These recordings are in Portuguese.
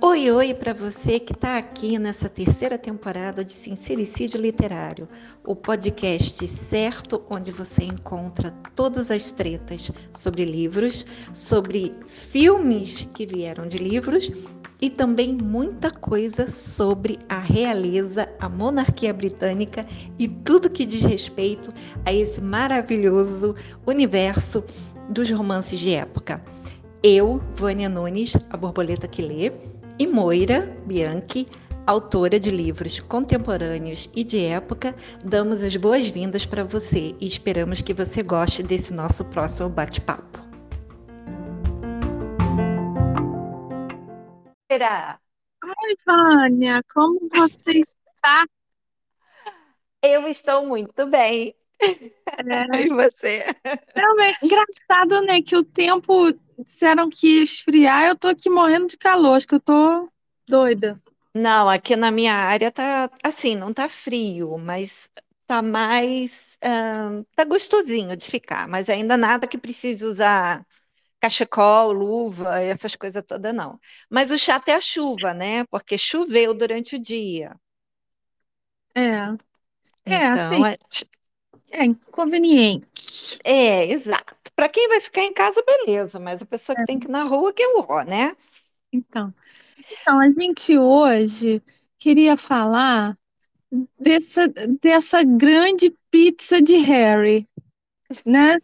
Oi, oi para você que está aqui nessa terceira temporada de Sincericídio Literário, o podcast certo onde você encontra todas as tretas sobre livros, sobre filmes que vieram de livros e também muita coisa sobre a realeza, a monarquia britânica e tudo que diz respeito a esse maravilhoso universo dos romances de época. Eu, Vânia Nunes, a borboleta que lê, e Moira Bianchi, autora de livros contemporâneos e de época, damos as boas-vindas para você e esperamos que você goste desse nosso próximo bate-papo. Oi, Vânia, como você está? Eu estou muito bem. É. E você? É engraçado, né, que o tempo disseram que ia esfriar, eu tô aqui morrendo de calor, acho que eu tô doida. Não, aqui na minha área tá assim, não tá frio, mas tá mais, uh, tá gostosinho de ficar, mas ainda nada que precise usar cachecol, luva, essas coisas todas não. Mas o chato é a chuva, né? Porque choveu durante o dia. É. É, então, assim, é inconveniente. É, exato. Para quem vai ficar em casa, beleza, mas a pessoa que é. tem que ir na rua, que é o ó, né? Então, então, a gente hoje queria falar dessa, dessa grande pizza de Harry, né?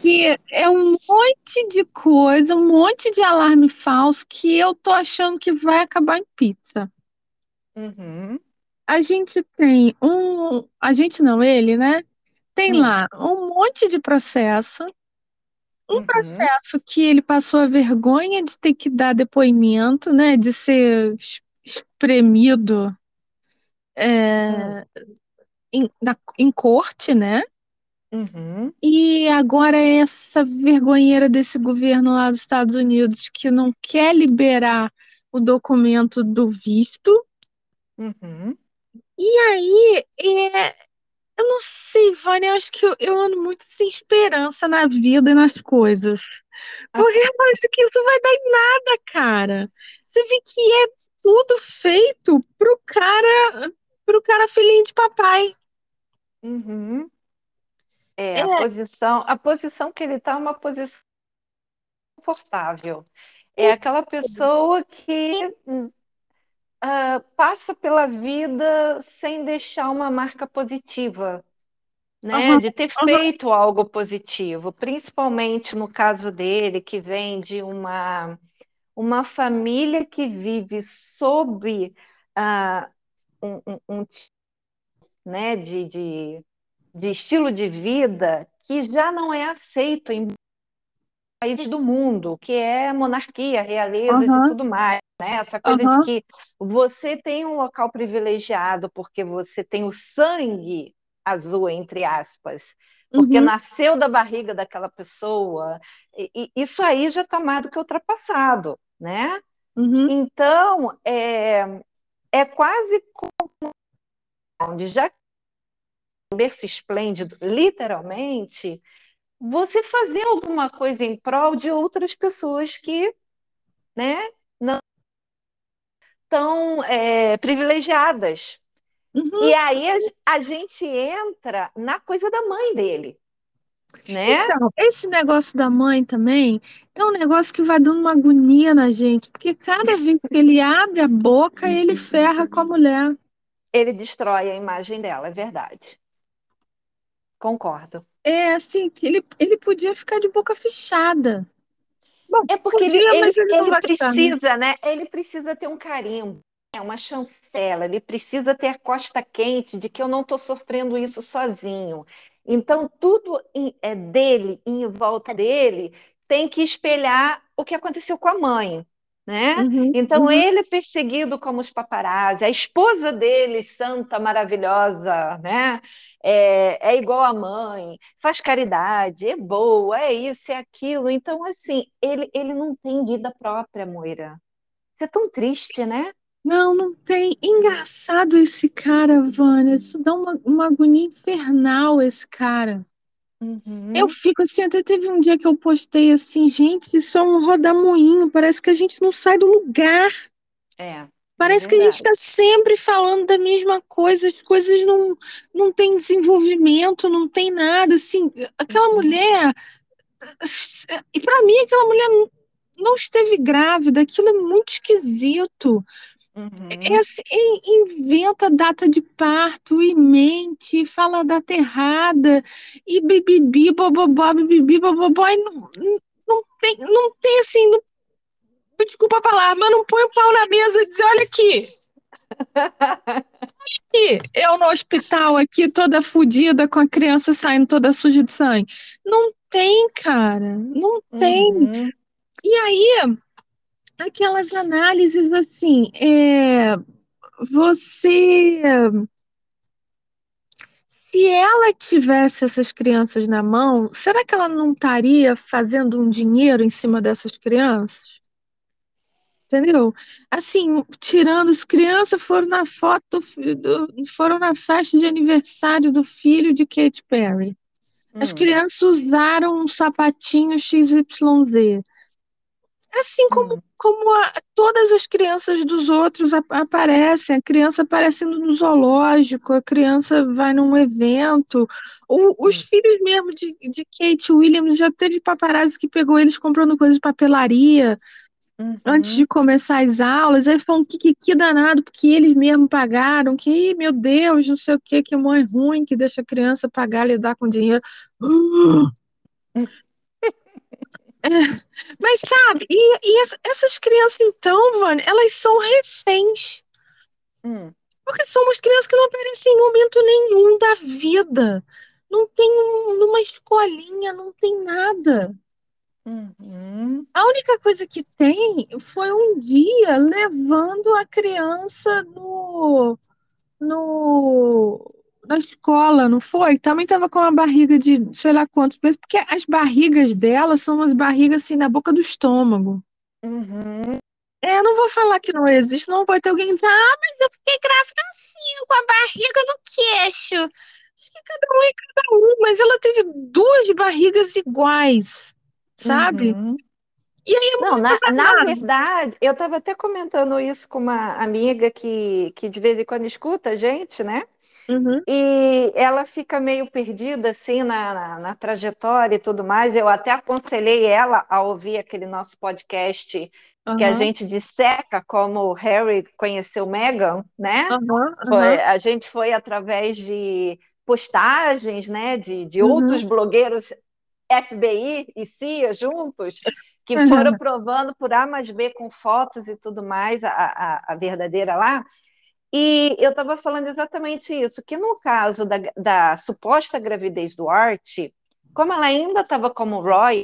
Que é um monte de coisa, um monte de alarme falso que eu tô achando que vai acabar em pizza. Uhum. A gente tem um. A gente não, ele, né? Tem Sim. lá um monte de processo. Um Uhum. processo que ele passou a vergonha de ter que dar depoimento, né? De ser espremido é, Hum. em, na, em corte, né? Uhum. E agora essa vergonheira desse governo lá dos Estados Unidos que não quer liberar o documento do visto. Uhum. E aí, é, eu não sei, Vânia, eu acho que eu, eu ando muito sem esperança na vida e nas coisas. Porque eu acho que isso vai dar em nada, cara. Você vê que é tudo feito pro cara, pro cara filhinho de papai. Uhum. É, É, a posição, a posição que ele está é uma posição confortável. É aquela pessoa que hum, ah, passa pela vida sem deixar uma marca positiva, né? aham, De ter feito algo positivo, principalmente no caso dele, que vem de uma, uma família que vive sob ah, um, um, um tipo, né, de, de, de estilo de vida que já não é aceito em países do mundo, que é monarquia, realezas e aham, tudo mais, né? Essa coisa de aham, que você tem um local privilegiado porque você tem o sangue azul, entre aspas, porque uhum, nasceu da barriga daquela pessoa, e, e isso aí já está mais do que ultrapassado, né? uhum. Então, é, é quase onde já berço esplêndido, literalmente, você fazer alguma coisa em prol de outras pessoas que, né, não estão é, privilegiadas. E Uhum. aí a, a gente entra na coisa da mãe dele, né? Então, esse negócio da mãe também é um negócio que vai dando uma agonia na gente, porque cada vez que ele abre a boca, ele ferra com a mulher. Ele destrói a imagem dela, é verdade. Concordo. É assim, que ele, ele podia ficar de boca fechada. Bom, É porque ele, podia, ele, ele ele ficar, né? precisa, né? Ele precisa ter um carimbo, né? uma chancela, ele precisa ter a costa quente de que eu não estou sofrendo isso sozinho. Então, tudo em- é dele, em volta dele, tem que espelhar o que aconteceu com a mãe, né? Uhum, Então, uhum, ele é perseguido como os paparazzi, a esposa dele, santa, maravilhosa, né? É, é igual à mãe, faz caridade, é boa, é isso, é aquilo. Então, assim, ele, ele não tem vida própria, Moira. Isso é tão triste, né? Não, não tem. Engraçado esse cara, Vânia. Isso dá uma, uma agonia infernal, esse cara. Uhum. Eu fico assim, até teve um dia que eu postei assim, gente, isso é um rodamoinho, parece que a gente não sai do lugar. É. Parece é que a gente está sempre falando da mesma coisa, as coisas não, não têm desenvolvimento, não tem nada, assim, aquela uhum. mulher, e para mim aquela mulher não esteve grávida, aquilo é muito esquisito. Uhum. É assim, inventa data de parto e mente, fala data errada, e bibibi, bobobó, bibibi, bobobó, e não, não, tem, não tem assim, não, desculpa falar, mas não põe o pau na mesa e diz, olha aqui, aqui, eu no hospital aqui, toda fodida, com a criança saindo toda suja de sangue. Não tem, cara, não tem. Uhum. E aí, aquelas análises assim, é, você. Se ela tivesse essas crianças na mão, será que ela não estaria fazendo um dinheiro em cima dessas crianças? Entendeu? Assim, tirando as crianças foram na foto, do, foram na festa de aniversário do filho de Katy Perry. As hum. crianças usaram um sapatinho XYZ. Assim como, hum. como a, todas as crianças dos outros ap aparecem, a criança aparecendo no zoológico, a criança vai num evento. O, os hum. filhos mesmo de, de Kate Williams já teve paparazzi que pegou eles comprando coisas de papelaria. Uhum. Antes de começar as aulas, aí falam que, que, que danado, porque eles mesmos pagaram, que, meu Deus, não sei o que, que mãe ruim que deixa a criança pagar, lidar com dinheiro. Uh! Mas sabe, e, e, essas crianças, então, Vânia, elas são reféns. Hum. Porque são umas crianças que não aparecem em momento nenhum da vida. Não tem um, numa escolinha, não tem nada. Uhum. A única coisa que tem foi um dia levando a criança no, no na escola, não foi? Também estava com uma barriga de sei lá quantos meses, porque as barrigas dela são umas barrigas assim na boca do estômago. Uhum. É, não vou falar que não existe, não vai ter alguém dizer, ah, mas eu fiquei grávida assim, com a barriga no queixo. Acho que cada um é cada um, mas ela teve duas barrigas iguais, sabe? Uhum. E aí é não, na, na, verdade, eu estava até comentando isso com uma amiga que, que de vez em quando escuta a gente, né? Uhum. E ela fica meio perdida assim na, na, na, trajetória e tudo mais. Eu até aconselhei ela a ouvir aquele nosso podcast uhum. que a gente disseca como Harry conheceu Meghan, né? Uhum. Foi, a gente foi através de postagens, né, de, de uhum. outros blogueiros FBI e CIA juntos, que foram provando por A mais B com fotos e tudo mais, a, a, a verdadeira lá. E eu estava falando exatamente isso, que no caso da, da suposta gravidez do Art, como ela ainda estava como Roy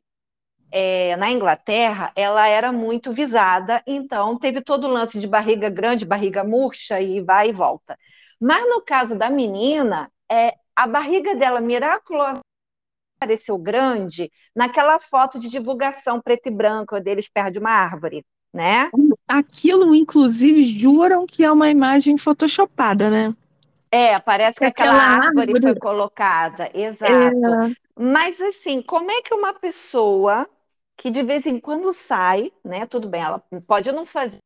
é, na Inglaterra, ela era muito visada, então teve todo o lance de barriga grande, barriga murcha e vai e volta. Mas no caso da menina, é, a barriga dela miraculosamente pareceu grande naquela foto de divulgação preto e branco deles perto de uma árvore né? Aquilo, inclusive, juram que é uma imagem photoshopada, né? É, parece que aquela, aquela árvore, árvore, foi colocada, exato. É... Mas assim, como é que uma pessoa que de vez em quando sai, né? Tudo bem, ela pode não fazer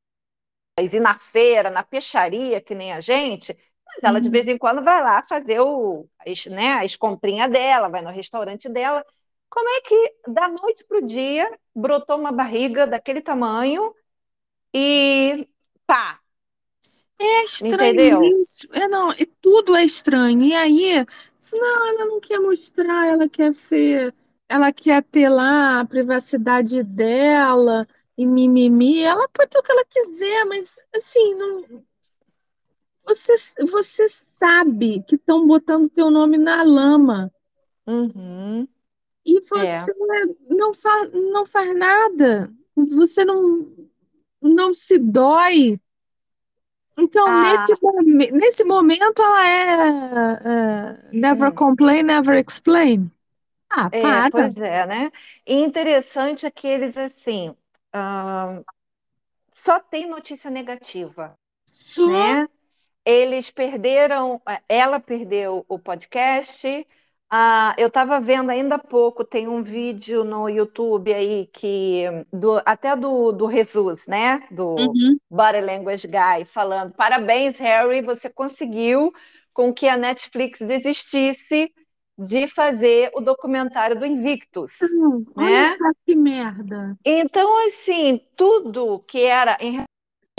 ir na feira, na peixaria, que nem a gente, mas ela de uhum. vez em quando vai lá fazer o, né, as comprinhas dela, vai no restaurante dela. Como é que da noite para o dia brotou uma barriga daquele tamanho e pá. É estranho Entendeu? isso. É, não, e tudo é estranho. E aí, não, ela não quer mostrar, ela quer ser, ela quer ter lá a privacidade dela e mimimi. Ela pode ter o que ela quiser, mas assim, não. Você, você sabe que estão botando teu nome na lama. Uhum. E você é. não, fa não faz nada. Você não não se dói. Então, ah. nesse, nesse momento, ela é, é never hum. complain, never explain. Ah, é, para. Pois é, né? E interessante é que eles, assim, uh, só tem notícia negativa, só... né? Eles perderam, ela perdeu o podcast, Ah, eu estava vendo ainda há pouco, tem um vídeo no YouTube aí que do, até do, do Jesus, né? Do Uhum. Body Language Guy, falando: parabéns, Harry, você conseguiu com que a Netflix desistisse de fazer o documentário do Invictus, Hum, né? olha que merda. Então, assim, tudo que era em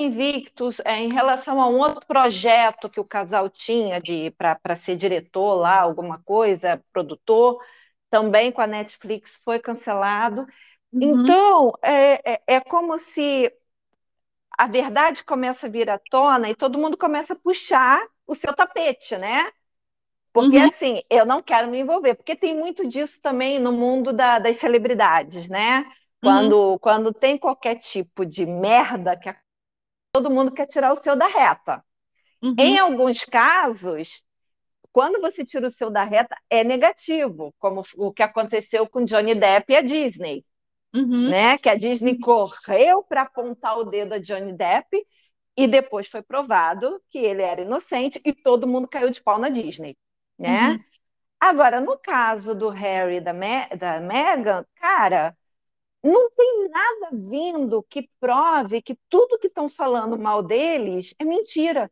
Invictus, é, em relação a um outro projeto que o casal tinha de para ser diretor lá, alguma coisa, produtor, também com a Netflix foi cancelado. Uhum. Então, é, é, é como se a verdade começa a vir à tona e todo mundo começa a puxar o seu tapete, né? Porque Uhum. assim, eu não quero me envolver, porque tem muito disso também no mundo da- das celebridades, né? Uhum. Quando, quando tem qualquer tipo de merda que a- todo mundo quer tirar o seu da reta. Uhum. Em alguns casos, quando você tira o seu da reta, é negativo, como o que aconteceu com Johnny Depp e a Disney, Uhum. né? Que a Disney correu para apontar o dedo a Johnny Depp e depois foi provado que ele era inocente e todo mundo caiu de pau na Disney, né? Uhum. Agora, no caso do Harry e da, Me da Meghan, cara, não tem nada vindo que prove que tudo que estão falando mal deles é mentira.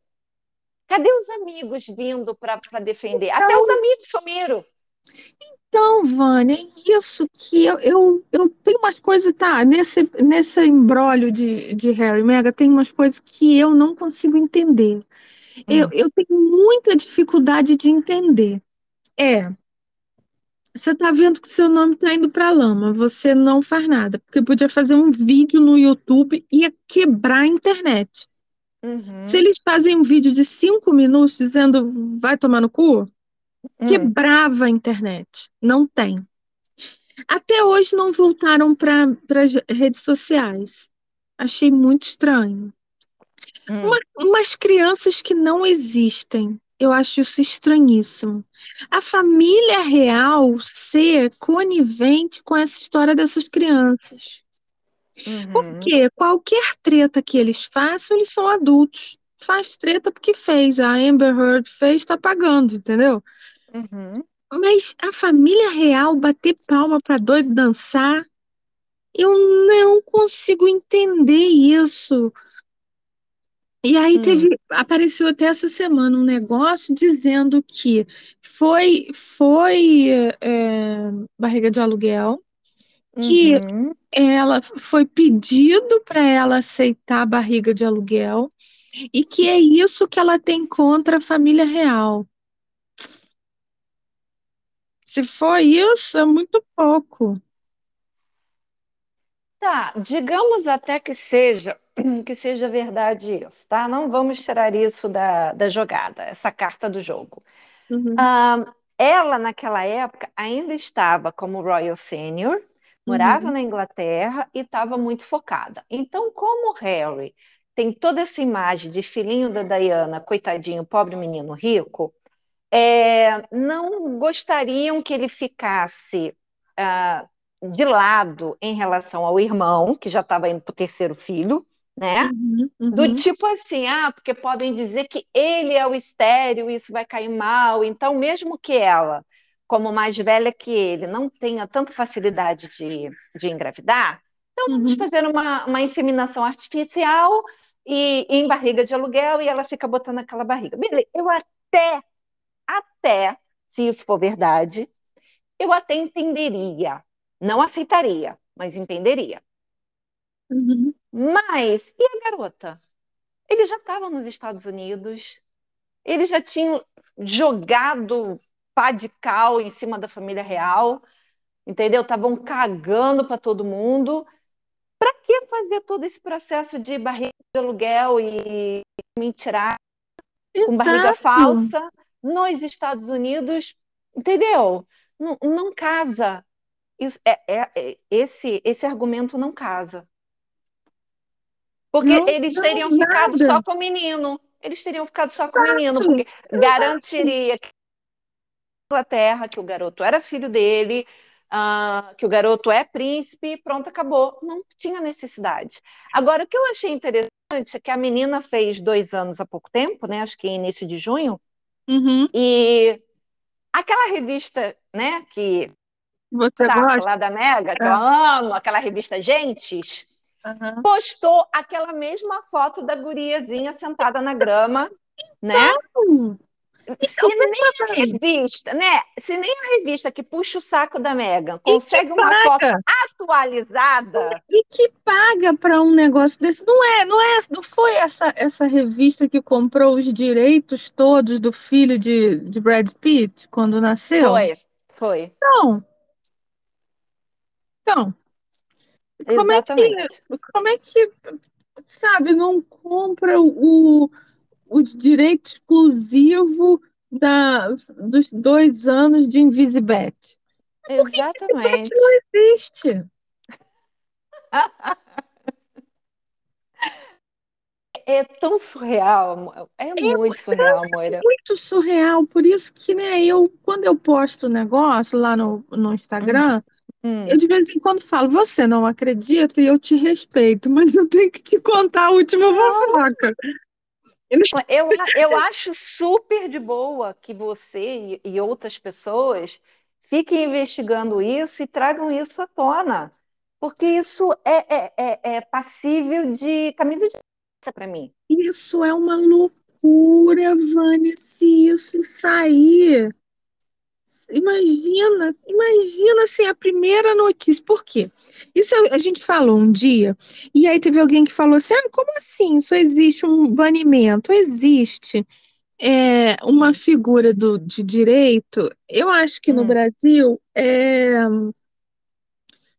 Cadê os amigos vindo para defender? Até Então- os amigos sumiram. Então, Vânia, é isso que eu, eu, eu tenho umas coisas, tá? Nesse, nesse embrólio de, de Harry e Meghan, tem umas coisas que eu não consigo entender. Eu, Hum. eu tenho muita dificuldade de entender. É, você tá vendo que seu nome tá indo pra lama, você não faz nada, porque podia fazer um vídeo no YouTube e ia quebrar a internet. Uhum. Se eles fazem um vídeo de cinco minutos dizendo vai tomar no cu, Hum. quebrava a internet. Não tem. Até hoje não voltaram para as redes sociais. Achei muito estranho. Hum. Uma- umas crianças que não existem. Eu acho isso estranhíssimo. A família real ser conivente com essa história dessas crianças. Uhum. Porque qualquer treta que eles façam, eles são adultos. Faz treta porque fez. A Amber Heard fez, tá pagando, entendeu? Uhum. Mas a família real bater palma para doido dançar, eu não consigo entender isso. E aí Hum. teve, apareceu até essa semana um negócio dizendo que foi, foi é, barriga de aluguel, que Uhum. ela foi pedido para ela aceitar a barriga de aluguel e que é isso que ela tem contra a família real. Se for isso, é muito pouco. Tá, digamos até que seja que seja verdade isso, tá? Não vamos tirar isso da, da jogada, essa carta do jogo. Uhum. Ah, ela, naquela época, ainda estava como Royal Senior, morava Uhum. na Inglaterra e estava muito focada. Então, como Harry tem toda essa imagem de filhinho da Diana, coitadinho, pobre menino rico, é, não gostariam que ele ficasse ah, de lado em relação ao irmão, que já estava indo para o terceiro filho, né? Uhum, Do uhum. tipo assim, ah, porque podem dizer que ele é o estéreo, isso vai cair mal. Então, mesmo que ela, como mais velha que ele, não tenha tanta facilidade de, de engravidar, então vamos Uhum. fazer uma, uma inseminação artificial e, e em barriga de aluguel e ela fica botando aquela barriga. Beleza, eu até, até, se isso for verdade, eu até entenderia. Não aceitaria, mas entenderia. Uhum. Mas, e a garota? Eles já estavam nos Estados Unidos, eles já tinham jogado pá de cal em cima da família real, entendeu? Estavam cagando para todo mundo. Para que fazer todo esse processo de barriga de aluguel e mentirar com barriga falsa nos Estados Unidos, entendeu? Não, não casa. Isso- é- é- é- esse, esse argumento não casa. Porque Não, eles não, teriam ficado nada. só com o menino. Eles teriam ficado só com o menino, porque exato. garantiria que Inglaterra que o garoto era filho dele, ah, que o garoto é príncipe, pronto, acabou. Não tinha necessidade. Agora, o que eu achei interessante é que a menina fez dois anos há pouco tempo, né? Acho que início de junho, Uhum. e aquela revista, né, que Você gosta? lá da Mega, que É. eu amo, aquela revista Gentes, Aham. postou aquela mesma foto da guriazinha sentada na grama, né? Hum, Se nem a revista, né? Se nem a revista que puxa o saco da Megan consegue uma foto atualizada, E que paga para um negócio desse? Não é, não é, não foi essa essa revista que comprou os direitos todos do filho de, de Brad Pitt quando nasceu? foi, foi, Então, então, como é que, exatamente. como é que, sabe, não compra o, o direito exclusivo da, dos dois anos de Invisibet? Exatamente. Não existe. É tão surreal, amor. é muito surreal, Moira. muito surreal, por isso que, né, eu, quando eu posto o negócio lá no, no Instagram, Hum. Eu de vez em quando falo, você não acredita e eu te respeito, mas eu tenho que te contar a última fofoca. Eu, eu acho super de boa que você e, e outras pessoas fiquem investigando isso e tragam isso à tona, porque isso é, é, é, é passível de camisa de para mim. Isso é uma loucura, Vânia, se isso sair. Imagina, imagina assim, a primeira notícia. Por quê? Isso a gente falou um dia, e aí teve alguém que falou assim: ah, como assim? Só existe um banimento? Existe é, uma figura do, de direito, eu acho que no Hum. Brasil é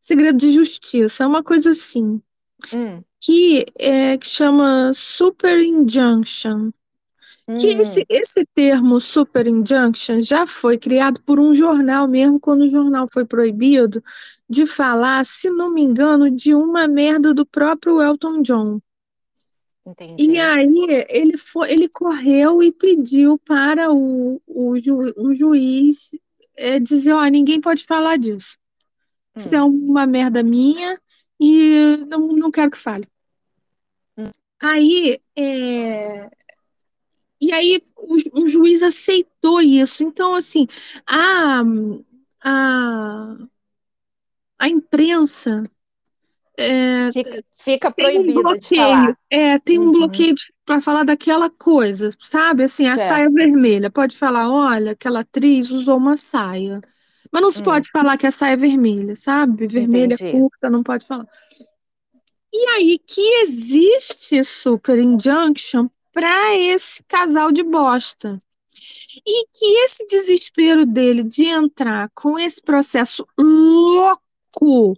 segredo de justiça, é uma coisa assim, Hum, que, é, que chama super injunction. Que hum, esse, esse termo super injunction já foi criado por um jornal mesmo, quando o jornal foi proibido de falar, se não me engano, de uma merda do próprio Elton John. entendi. E aí ele foi, ele correu e pediu para o, o, ju, um juiz é, dizer, ó, ninguém pode falar disso. Isso é Hum, uma merda minha e não, não quero que fale. Hum. Aí, é, e aí o, o juiz aceitou isso. Então, assim, a, a, a imprensa é, fica, fica tem um bloqueio, é, tem um Uhum. bloqueio para falar daquela coisa, sabe? Assim, a Certo. saia vermelha. Pode falar, olha, aquela atriz usou uma saia. Mas não se Hum. pode falar que a saia é vermelha, sabe? Vermelha Entendi. curta, não pode falar. E aí que existe super injunction para esse casal de bosta. E que esse desespero dele de entrar com esse processo louco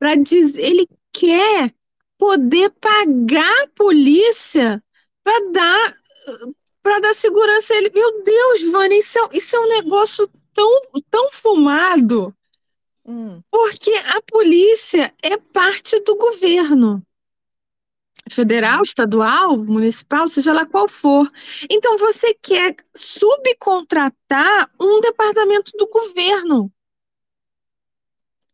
para dizer, ele quer poder pagar a polícia para dar para dar segurança a ele. Meu Deus, Vânia, isso é, isso é um negócio tão, tão fumado, Hum, porque a polícia é parte do governo. Federal, estadual, municipal, seja lá qual for. Então você quer subcontratar um departamento do governo.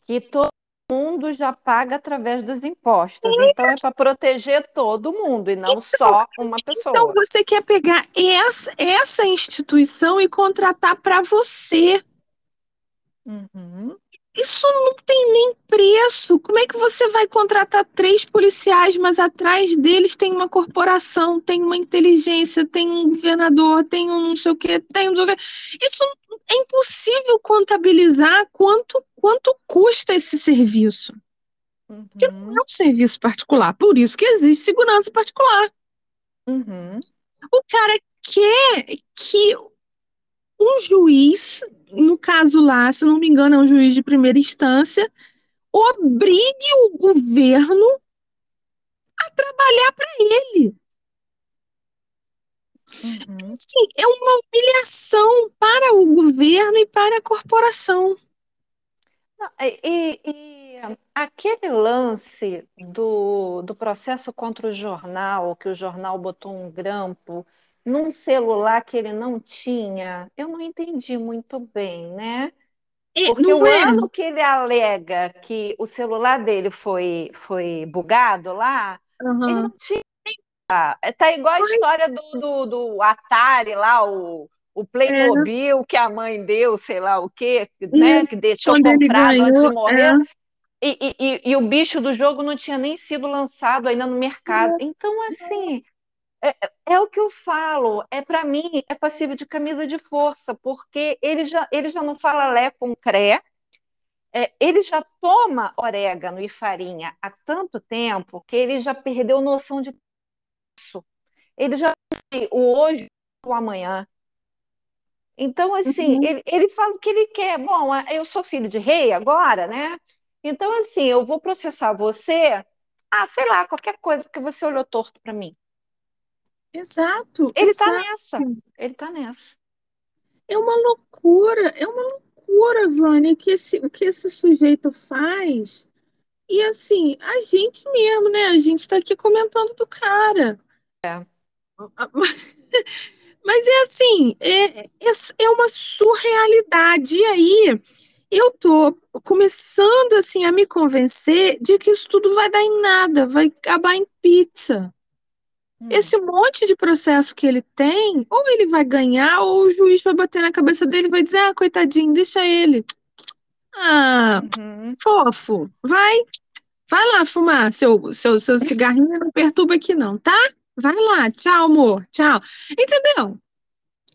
Que todo mundo já paga através dos impostos. Então é para proteger todo mundo e não só uma Então pessoa. você quer pegar essa, essa instituição e contratar para você. Uhum. Isso não tem nem preço. Como é que você vai contratar três policiais, mas atrás deles tem uma corporação, tem uma inteligência, tem um governador, tem um não sei o quê, tem um. Isso é impossível contabilizar quanto, quanto custa esse serviço. Porque não Uhum. é um serviço particular, por isso que existe segurança particular. Uhum. O cara quer que um juiz, no caso lá, se não me engano, é um juiz de primeira instância, obrigue o governo a trabalhar para ele. Uhum. Sim, é uma humilhação para o governo e para a corporação. Não, E, e- e aquele lance do, do processo contra o jornal, que o jornal botou um grampo num celular que ele não tinha, eu não entendi muito bem, né? Porque o é? ano que ele alega que o celular dele foi, foi bugado lá, ele Aham. não tinha. Tá igual a história do, do, do Atari lá, o, o Playmobil é. que a mãe deu, sei lá o quê, né? Que deixou Quando comprado antes de morrer. É. E, e, e, o bicho do jogo não tinha nem sido lançado ainda no mercado. Então, assim, é, é, o que eu falo. É para mim, é passível de camisa de força, porque ele já, ele já não fala lé com cré, é, ele já toma orégano e farinha há tanto tempo que ele já perdeu noção de isso. Ele já o hoje o amanhã. Então, assim, uhum. ele, ele fala o que ele quer. Bom, eu sou filho de rei agora, né? Então, assim, eu vou processar você, ah, sei lá, qualquer coisa, porque você olhou torto para mim. Exato. Ele está nessa. Ele está nessa. É uma loucura, é uma loucura, Vânia, que esse, o que esse sujeito faz. E assim, a gente mesmo, né? A gente está aqui comentando do cara. É. Mas é assim, é, é, é uma surrealidade. E aí, eu tô começando assim a me convencer de que isso tudo vai dar em nada, vai acabar em pizza. Hum. Esse monte de processo que ele tem, ou ele vai ganhar, ou o juiz vai bater na cabeça dele e vai dizer: ah, coitadinho, deixa ele. Ah, uhum. fofo, vai, vai lá fumar seu, seu, seu cigarrinho, não perturba aqui não, tá? Vai lá, tchau, amor, tchau. Entendeu?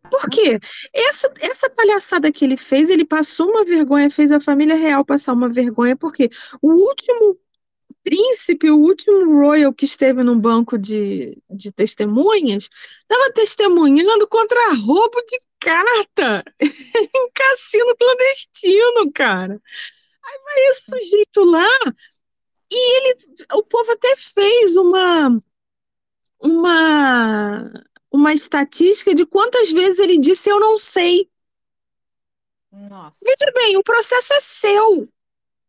Por quê? Essa, essa palhaçada que ele fez, ele passou uma vergonha, fez a família real passar uma vergonha, porque o último príncipe, o último royal que esteve num banco de, de testemunhas, estava testemunhando contra roubo de carta em cassino clandestino, cara. Aí vai esse sujeito lá e ele, o povo até fez uma uma uma estatística de quantas vezes ele disse eu não sei. Nossa. Veja bem, o processo é seu.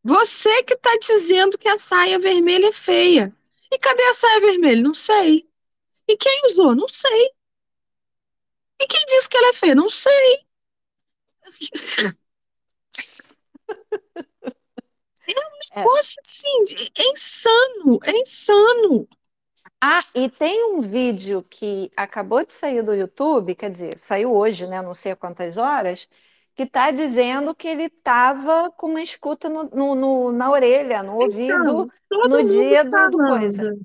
Você que está dizendo que a saia vermelha é feia. E cadê a saia vermelha? Não sei. E quem usou? Não sei. E quem disse que ela é feia? Não sei. É um é. negócio é. assim, é insano, é insano. Ah, e tem um vídeo que acabou de sair do YouTube, quer dizer, saiu hoje, né? Não sei quantas horas, que está dizendo que ele estava com uma escuta no, no, no, na orelha, no então, ouvido, no dia do, do, coisa.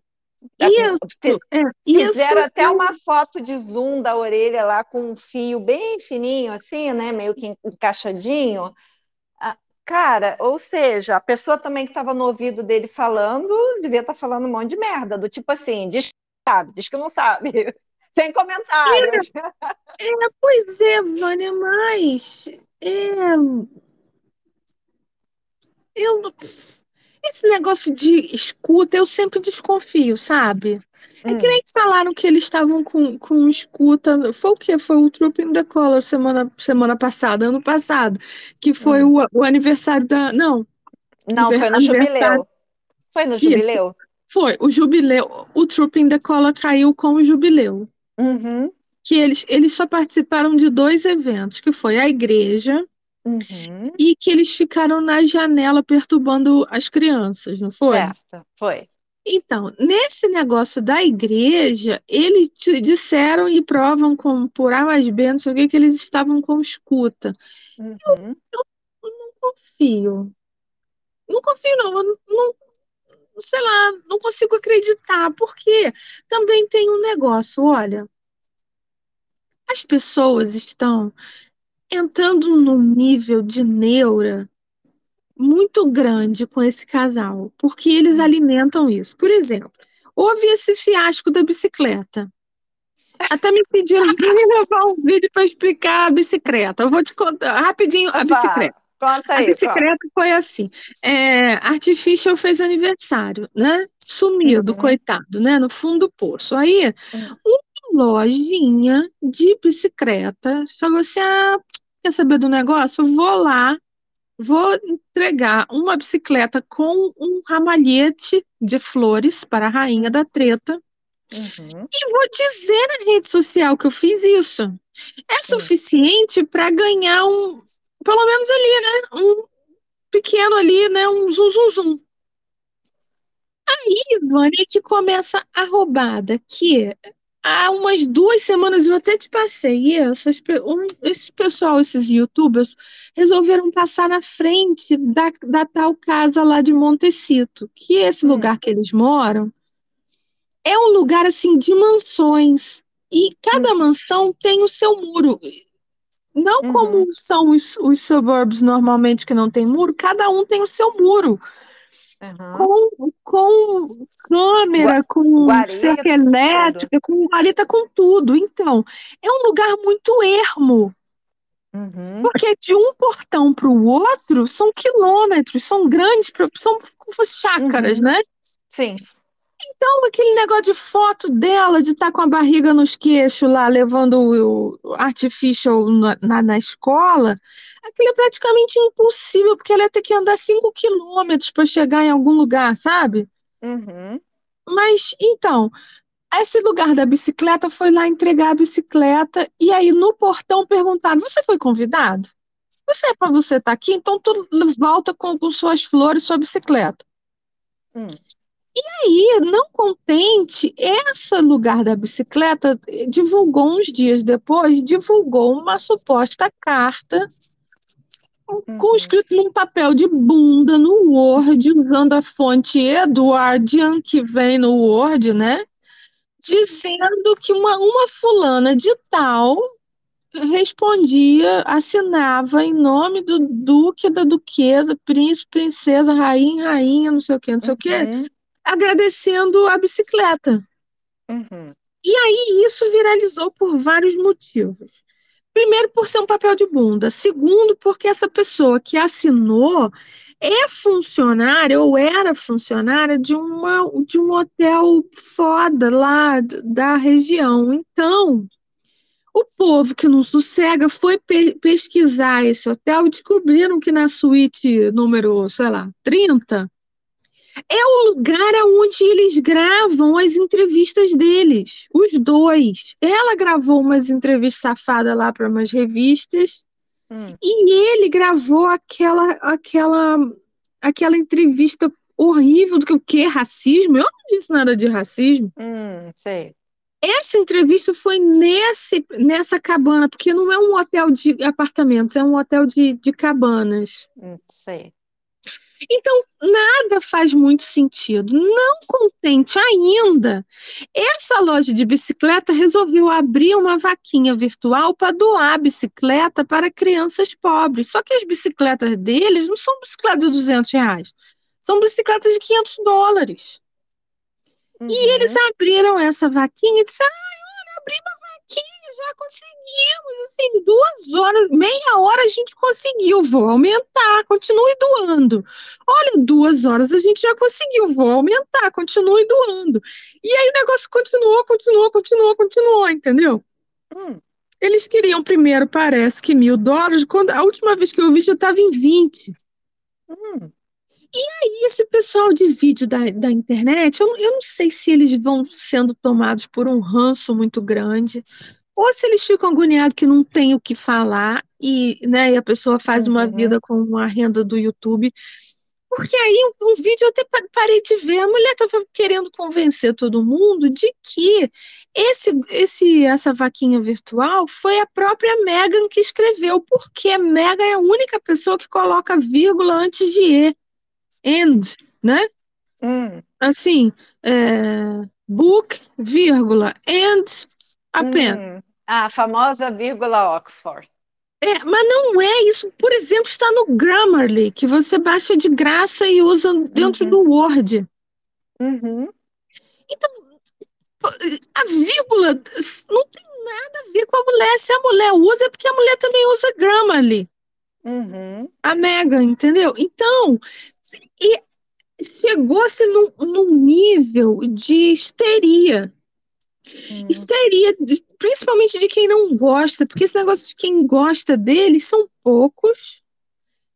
Isso, é, Fizeram até uma foto de zoom da orelha lá com um fio bem fininho, assim, né? Meio que encaixadinho. Cara, ou seja, a pessoa também que estava no ouvido dele falando, devia estar tá falando um monte de merda, do tipo assim, diz que sabe, diz que não sabe, sem comentários. É, é, pois é, Vânia, mas é, eu, esse negócio de escuta, eu sempre desconfio, sabe? É hum. que nem falaram que eles estavam com, com escuta. Foi o quê? Foi o Trooping the Color semana, semana passada, ano passado, que foi hum. o, o aniversário da. Não. Não, foi no jubileu. Foi no jubileu? Isso. Foi, o jubileu. O Trooping the Color caiu com o jubileu. Uhum. Que eles, eles só participaram de dois eventos, que foi a igreja uhum. e que eles ficaram na janela perturbando as crianças, não foi? Certo, foi. Então, nesse negócio da igreja, eles disseram e provam com, por A mais B, não sei o que, que eles estavam com escuta. Uhum. Eu, eu, não confio. Não confio, não. Eu não. Sei lá, não consigo acreditar, porque também tem um negócio, olha. As pessoas estão entrando num nível de neura muito grande com esse casal, porque eles hum. alimentam isso. Por exemplo, houve esse fiasco da bicicleta. Até me pediram para gravar um vídeo para explicar a bicicleta. Eu vou te contar rapidinho a bicicleta. Conta aí, a bicicleta conta. foi assim: é, Artificial fez aniversário, né? Sumido, uhum. coitado, né? No fundo do poço. Aí, uhum. uma lojinha de bicicleta falou assim: ah, quer saber do negócio? Vou lá Vou entregar uma bicicleta com um ramalhete de flores para a rainha da treta. Uhum. E vou dizer na rede social que eu fiz isso. É suficiente para ganhar um, pelo menos ali, né? Um pequeno ali, né? Um zum, zum, zum. Aí, Vânia, que começa a roubada, que há umas duas semanas eu até te passei isso. Esse pessoal, esses youtubers, resolveram passar na frente da, da tal casa lá de Montecito, que é esse hum. lugar que eles moram é um lugar assim de mansões. E cada hum. mansão tem o seu muro. Não uhum. como são os, os suburbs normalmente que não tem muro, cada um tem o seu muro. Uhum. Com, com câmera, com cerca elétrica, com guarita, com tudo. Então, é um lugar muito ermo. Uhum. Porque de um portão para o outro são quilômetros, são grandes, são chácaras, uhum. né? Sim. Então, aquele negócio de foto dela, de estar tá com a barriga nos queixos lá, levando o artificial na, na, na, escola, aquilo é praticamente impossível, porque ela ia ter que andar 5 quilômetros para chegar em algum lugar, sabe? Uhum. Mas, então, esse lugar da bicicleta foi lá entregar a bicicleta, e aí no portão perguntaram: Você foi convidado? Você é para você estar tá aqui, então tu volta com, com suas flores, sua bicicleta. Hum. E aí, não contente, esse lugar da bicicleta divulgou uns dias depois, divulgou uma suposta carta uhum. com escrito num papel de bunda no Word, usando a fonte Edwardian que vem no Word, né? Dizendo que uma, uma fulana de tal respondia, assinava em nome do duque, da duquesa, príncipe, princesa, rainha, rainha, não sei o quê, não sei uhum. o quê, agradecendo a bicicleta. Uhum. E aí isso viralizou por vários motivos. Primeiro, por ser um papel de bunda. Segundo, porque essa pessoa que assinou é funcionária ou era funcionária de, uma, de um hotel foda lá da região. Então, o povo que não sossega foi pe pesquisar esse hotel e descobriram que na suíte número, sei lá, 30, é o lugar onde eles gravam as entrevistas deles, os dois. Ela gravou umas entrevistas safadas lá para umas revistas hum. e ele gravou aquela, aquela, aquela entrevista horrível do que o que racismo. Eu não disse nada de racismo. Hum, sei. Essa entrevista foi nesse, nessa cabana, porque não é um hotel de apartamentos, é um hotel de, de cabanas. Hum, sei. Então, nada faz muito sentido. Não contente ainda, essa loja de bicicleta resolveu abrir uma vaquinha virtual para doar bicicleta para crianças pobres. Só que as bicicletas deles não são bicicletas de 200 reais, são bicicletas de 500 dólares. Uhum. E eles abriram essa vaquinha e disseram: ah, olha, abri uma já conseguimos, assim, duas horas, meia hora a gente conseguiu, vou aumentar, continue doando. Olha, duas horas a gente já conseguiu, vou aumentar, continue doando. E aí o negócio continuou, continuou, continuou, continuou, entendeu? Hum. Eles queriam primeiro, parece que mil dólares, quando a última vez que eu vi já estava em 20. Hum. E aí, esse pessoal de vídeo da, da internet, eu, eu não sei se eles vão sendo tomados por um ranço muito grande, ou se eles ficam agoniados que não tem o que falar e, né, e a pessoa faz uma uhum. vida com uma renda do YouTube. Porque aí um, um vídeo eu até parei de ver, a mulher estava querendo convencer todo mundo de que esse, esse, essa vaquinha virtual foi a própria Megan que escreveu, porque a Megan é a única pessoa que coloca vírgula antes de E. End, né? Hum. Assim, é, book, vírgula, and apenas. Hum. A famosa vírgula Oxford. É, mas não é isso. Por exemplo, está no Grammarly, que você baixa de graça e usa dentro uhum. do Word. Uhum. Então, a vírgula não tem nada a ver com a mulher. Se a mulher usa, é porque a mulher também usa Grammarly. Uhum. A Mega, entendeu? Então, chegou-se num, num nível de histeria Hum. Histeria, principalmente de quem não gosta, porque esse negócio de quem gosta deles são poucos.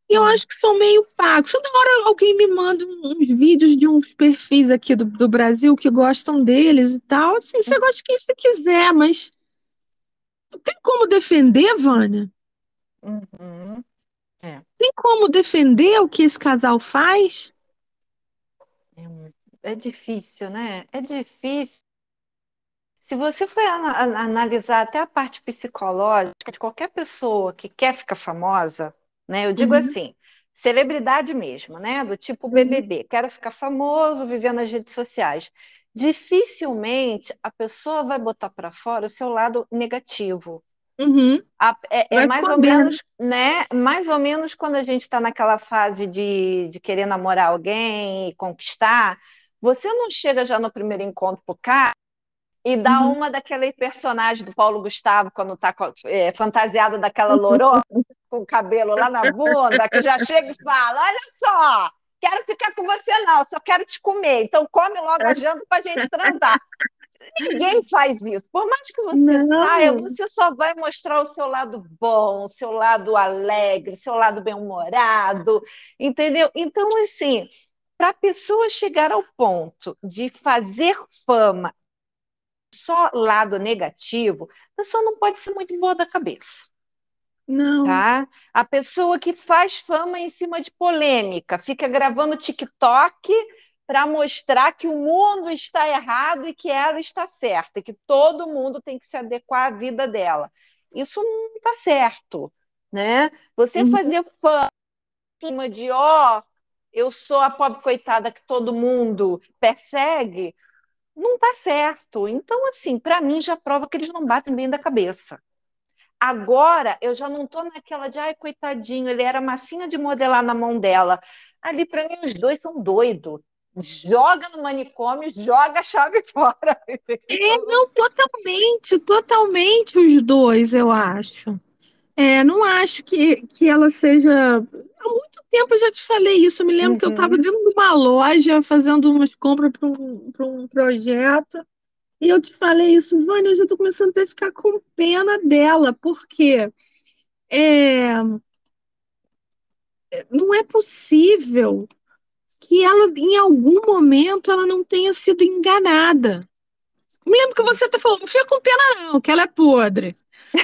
E eu hum. acho que são meio pagos. Toda hora alguém me manda uns vídeos de uns perfis aqui do, do Brasil que gostam deles e tal. Assim, você hum. gosta de quem você quiser, mas tem como defender, Vânia? Uhum. É. Tem como defender o que esse casal faz? É, é difícil, né? É difícil se você for analisar até a parte psicológica de qualquer pessoa que quer ficar famosa, né? Eu digo uhum. assim, celebridade mesmo, né? Do tipo BBB, uhum. quero ficar famoso, viver nas redes sociais. Dificilmente a pessoa vai botar para fora o seu lado negativo. Uhum. A, é, é mais ou menos, né? Mais ou menos quando a gente está naquela fase de, de querer namorar alguém e conquistar, você não chega já no primeiro encontro pro cara e dá uhum. uma daquele personagem do Paulo Gustavo, quando está é, fantasiado daquela lourona, com o cabelo lá na bunda, que já chega e fala: Olha só, quero ficar com você, não, só quero te comer. Então come logo a janta para a gente transar. Ninguém faz isso. Por mais que você não. saia, você só vai mostrar o seu lado bom, o seu lado alegre, o seu lado bem-humorado, entendeu? Então, assim, para a pessoa chegar ao ponto de fazer fama só lado negativo, a pessoa não pode ser muito boa da cabeça. Não. Tá? A pessoa que faz fama em cima de polêmica, fica gravando TikTok para mostrar que o mundo está errado e que ela está certa, e que todo mundo tem que se adequar à vida dela. Isso não está certo, né? Você uhum. fazer fama em cima de, ó, oh, eu sou a pobre coitada que todo mundo persegue, não está certo. Então, assim, para mim já prova que eles não batem bem da cabeça. Agora, eu já não estou naquela de, ai, coitadinho, ele era massinha de modelar na mão dela. Ali, para mim, os dois são doidos joga no manicômio, joga a chave fora. É, não, totalmente, totalmente os dois, eu acho. É, não acho que, que ela seja. Há muito tempo eu já te falei isso. Eu me lembro uhum. que eu estava uhum. dentro de uma loja fazendo umas compras para um, um projeto. E eu te falei isso, Vânia, eu já estou começando a ficar com pena dela, porque é, não é possível que ela, em algum momento, ela não tenha sido enganada. Me lembro que você até falou, não fica com pena não, que ela é podre.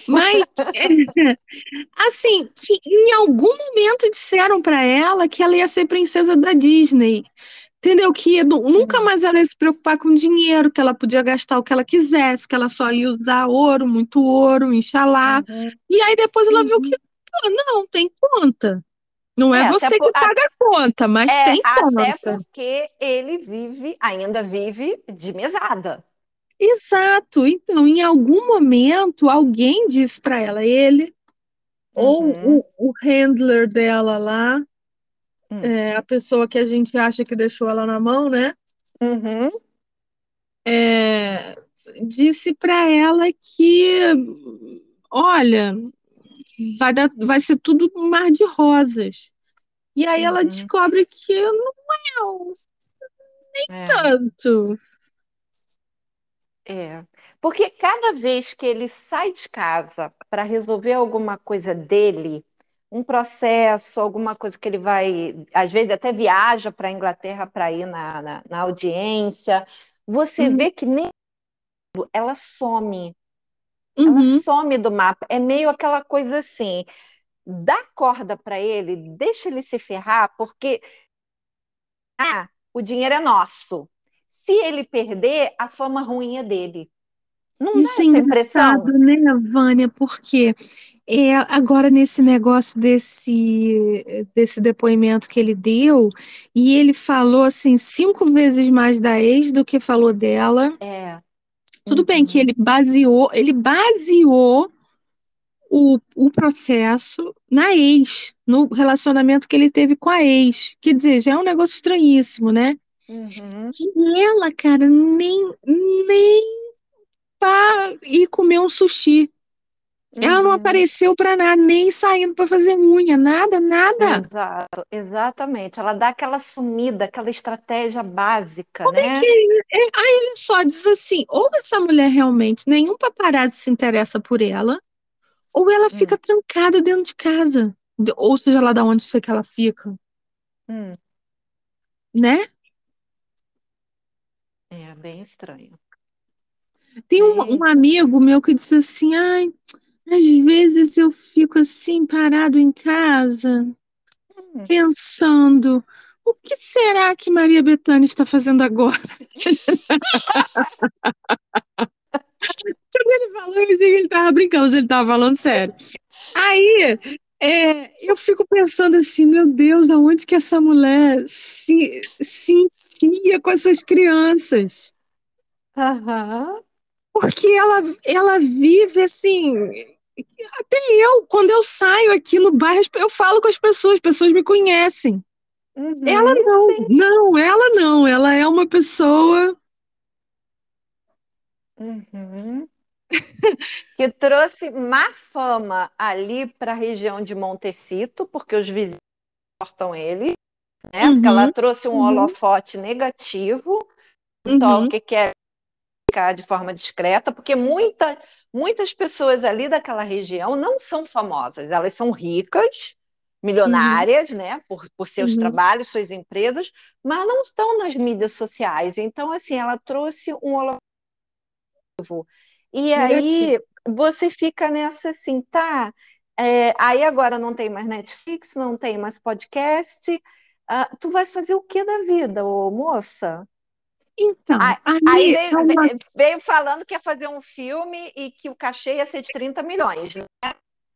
Mas, é, assim, que em algum momento disseram para ela que ela ia ser princesa da Disney. Entendeu? Que nunca mais ela ia se preocupar com dinheiro, que ela podia gastar o que ela quisesse, que ela só ia usar ouro, muito ouro, inxalá. Uhum. E aí depois ela uhum. viu que, pô, não, tem conta. Não é, é você por, que paga a conta, mas é, tem conta. Até porque ele vive, ainda vive de mesada. Exato. Então, em algum momento, alguém disse para ela, ele uhum. ou o, o, handler dela lá, uhum. é, a pessoa que a gente acha que deixou ela na mão, né? Uhum. É, disse para ela que, olha, vai, dar, vai ser tudo um mar de rosas. E aí ela uhum. descobre que não é, nem é. tanto. É, porque cada vez que ele sai de casa para resolver alguma coisa dele, um processo, alguma coisa que ele vai, às vezes até viaja para a Inglaterra para ir na, na, na, audiência, você uhum. vê que nem ela some. Uhum. Ela some do mapa. É meio aquela coisa assim, dá corda para ele, deixa ele se ferrar, porque ah, o dinheiro é nosso. Se ele perder, a fama ruim é dele. Não Isso é engraçado, né, Vânia? Porque é, agora nesse negócio desse, desse depoimento que ele deu, e ele falou assim cinco vezes mais da ex do que falou dela. É. Tudo uhum. bem que ele baseou, ele baseou o, o processo na ex, no relacionamento que ele teve com a ex. Quer dizer, já é um negócio estranhíssimo, né? Uhum. E ela, cara, nem, nem para ir comer um sushi. Uhum. Ela não uhum. apareceu para nada, nem saindo para fazer unha, nada, nada. Exato, exatamente. Ela dá aquela sumida, aquela estratégia básica, Como é né? É que, é, aí ele só diz assim: ou essa mulher realmente, nenhum paparazzi se interessa por ela, ou ela hum. fica trancada dentro de casa. Ou seja lá da onde você que ela fica. Hum. Né? É bem estranho. Tem um, um, amigo meu que disse assim: ai, às vezes eu fico assim, parado em casa, hum. pensando. O que será que Maria Bethânia está fazendo agora? falou, eu achei que ele tava brincando, mas ele tava falando sério. Aí, é, eu fico pensando assim, meu Deus, aonde que essa mulher se, se enfia com essas crianças? Aham. Porque ela, ela vive assim. Até eu, quando eu saio aqui no bairro, eu falo com as pessoas, as pessoas me conhecem. Uhum, Ela não, sim. não, ela não, ela é uma pessoa. Uhum. Que trouxe má fama ali para a região de Montecito, porque os vizinhos cortam ele, né? Porque ela Uhum, trouxe um uhum, holofote negativo. Então, uhum, que que é ficar de forma discreta? Porque muita, muitas pessoas ali daquela região não são famosas, elas são ricas, uhum, milionárias, né? Por, por seus uhum. trabalhos, suas empresas, mas não estão nas mídias sociais. Então, assim, ela trouxe um holofote E aí você fica nessa assim, tá? É, aí agora não tem mais Netflix, não tem mais podcast. Ah, tu vai fazer o que da vida, ô moça? Então, Aí aí veio, uma. veio falando que ia fazer um filme e que o cachê ia ser de 30 milhões. né?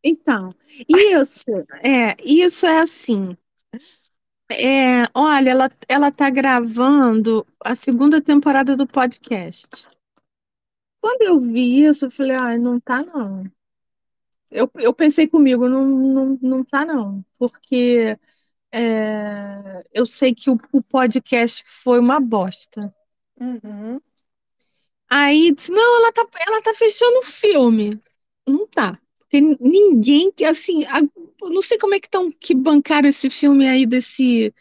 Então, isso é, isso é assim. É, olha, ela, ela tá gravando a segunda temporada do podcast. Quando eu vi isso, eu falei, ai, não tá não. Eu, eu pensei comigo, não, não, não tá não. Porque é, eu sei que o, o podcast foi uma bosta. Uhum, Aí disse, não, ela tá, ela tá fechando o filme. Não tá. Porque ninguém que, assim, a- não sei como é que estão que bancaram esse filme aí desse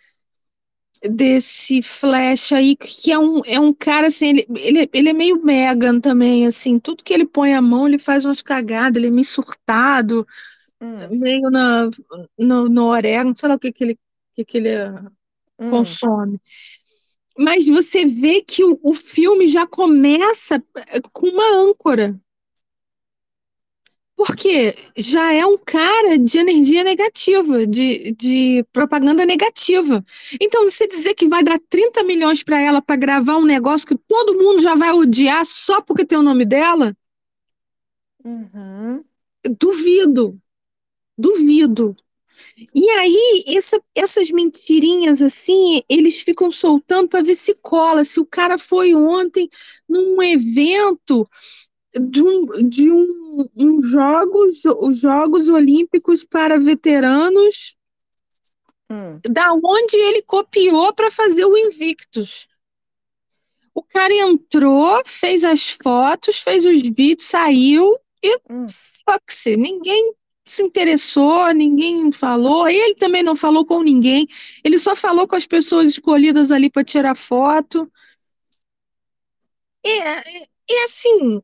desse Flash aí, que é um, é um cara assim, ele, ele, ele é meio Megan também, assim, tudo que ele põe a mão, ele faz umas cagadas, ele é meio surtado, hum, meio na, no, no orégano, sei lá o que que ele, que que ele hum, consome. Mas você vê que o, o filme já começa eh, com uma âncora. Porque já é um cara de energia negativa, de, de propaganda negativa. Então, você dizer que vai dar 30 milhões para ela para gravar um negócio que todo mundo já vai odiar só porque tem o nome dela, uhum, duvido, duvido. E aí, essa- essas mentirinhas assim, eles ficam soltando para ver se cola. Se o cara foi ontem num evento de um, de um, um jogos, os Jogos Olímpicos para veteranos, hum, da onde ele copiou para fazer o Invictus. O cara entrou, fez as fotos, fez os vídeos, saiu e hum, fox, ninguém se interessou, ninguém falou, ele também não falou com ninguém, ele só falou com as pessoas escolhidas ali para tirar foto. E, e assim,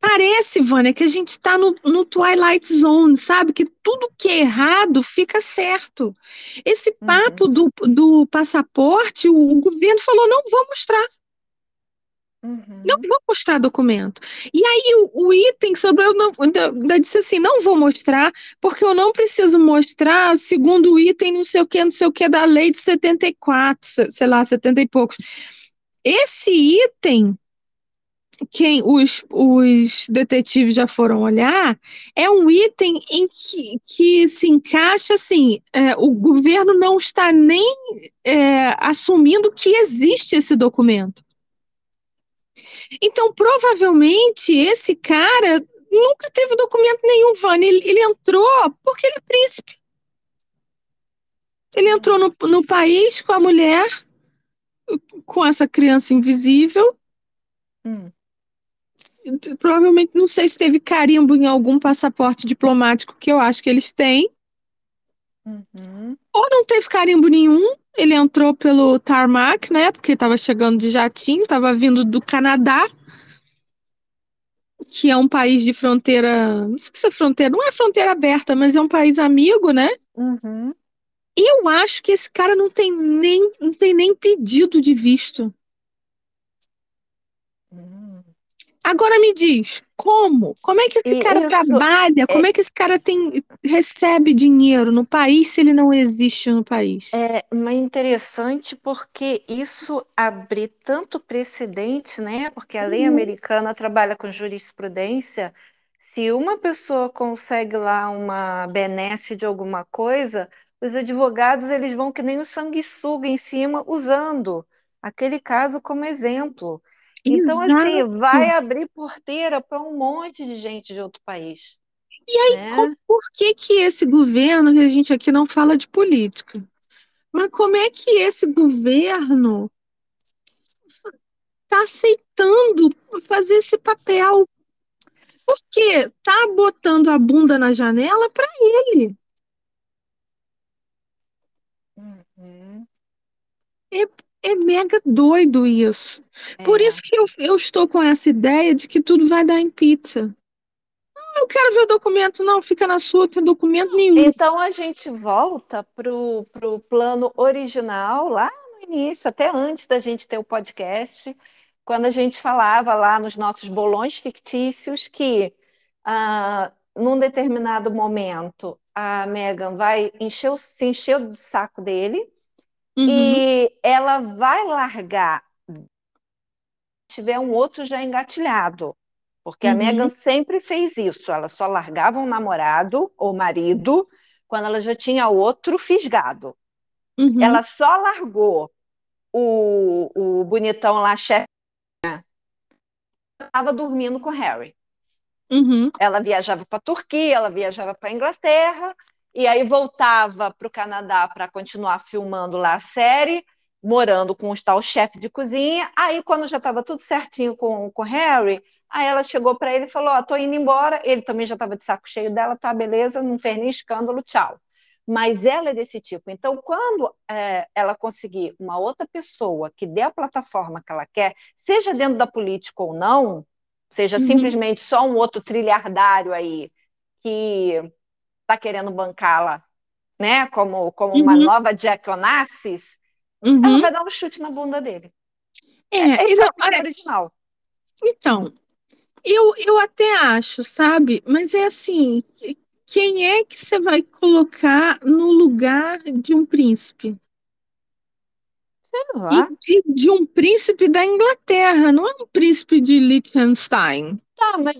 Parece, Vânia, que a gente está no, no Twilight Zone, sabe? Que tudo que é errado fica certo. Esse papo uhum, do, do passaporte, o, o governo falou: não vou mostrar, não uhum, vou mostrar documento. E aí o, o item sobre eu não, ainda disse assim: não vou mostrar, porque eu não preciso mostrar segundo o item, não sei o que, não sei o que, da lei de 74, se- sei lá, 70 e poucos. Esse item quem os, os detetives já foram olhar, é um item em que, que se encaixa assim: é, o governo não está nem é, assumindo que existe esse documento. Então, provavelmente, esse cara nunca teve documento nenhum, Vânia. Ele, ele entrou porque ele é príncipe. Ele entrou no, no país com a mulher, com essa criança invisível. hum, Provavelmente, não sei se teve carimbo em algum passaporte diplomático que eu acho que eles têm. uhum, Ou não teve carimbo nenhum, ele entrou pelo tarmac, né? Porque estava chegando de jatinho, estava vindo do Canadá, que é um país de fronteira. Não sei se é fronteira, não é fronteira aberta, mas é um país amigo, né? uhum, Eu acho que esse cara não tem nem, não tem nem pedido de visto. hum. Agora me diz, como? Como é que esse E cara isso trabalha? Como é que esse cara tem, recebe dinheiro no país se ele não existe no país? é mas interessante porque isso abre tanto precedente, né? Porque a lei Uhum. americana trabalha com jurisprudência. Se uma pessoa consegue lá uma benesse de alguma coisa, os advogados eles vão que nem o sanguessuga em cima usando aquele caso como exemplo. Então, assim, Exato. vai abrir porteira para um monte de gente de outro país. E aí, né? por que que esse governo, que a gente aqui não fala de política, mas como é que esse governo está aceitando fazer esse papel? Porque tá botando a bunda na janela para ele. Uhum. É mega doido isso. Por É. isso que eu, eu estou com essa ideia de que tudo vai dar em pizza. Não, eu quero ver o documento, não, fica na sua, tem documento nenhum. Então a gente volta para o plano original, lá no início, até antes da gente ter o podcast, quando a gente falava lá nos nossos bolões fictícios que ah, num determinado momento a Megan vai encher o, se encher do saco dele Uhum, e ela vai largar se tiver um outro já engatilhado. Porque a Uhum. Megan sempre fez isso. Ela só largava um namorado ou marido quando ela já tinha outro fisgado. uhum, Ela só largou o, o bonitão lá, chefe, estava dormindo com o Harry. uhum, Ela viajava para a Turquia, ela viajava para a Inglaterra, e aí voltava para o Canadá para continuar filmando lá a série, morando com o tal chefe de cozinha. Aí, quando já estava tudo certinho com, o Harry, aí ela chegou para ele e falou: Ó, tô indo embora. Ele também já estava de saco cheio dela, tá, beleza, não fez nem escândalo, tchau. Mas ela é desse tipo. Então, quando é, ela conseguir uma outra pessoa que dê a plataforma que ela quer, seja dentro da política ou não, seja Uhum. simplesmente só um outro trilhardário aí que está querendo bancá-la, né, como, como uma Uhum. nova Jack Onassis, ela uhum. vai dar um chute na bunda dele. É, Esse e é o olha, original. então, eu, eu até acho, sabe? Mas é assim, que- quem é que você vai colocar no lugar de um príncipe? Sei lá. de, de um príncipe da Inglaterra, não é um príncipe de Liechtenstein. Tá, mas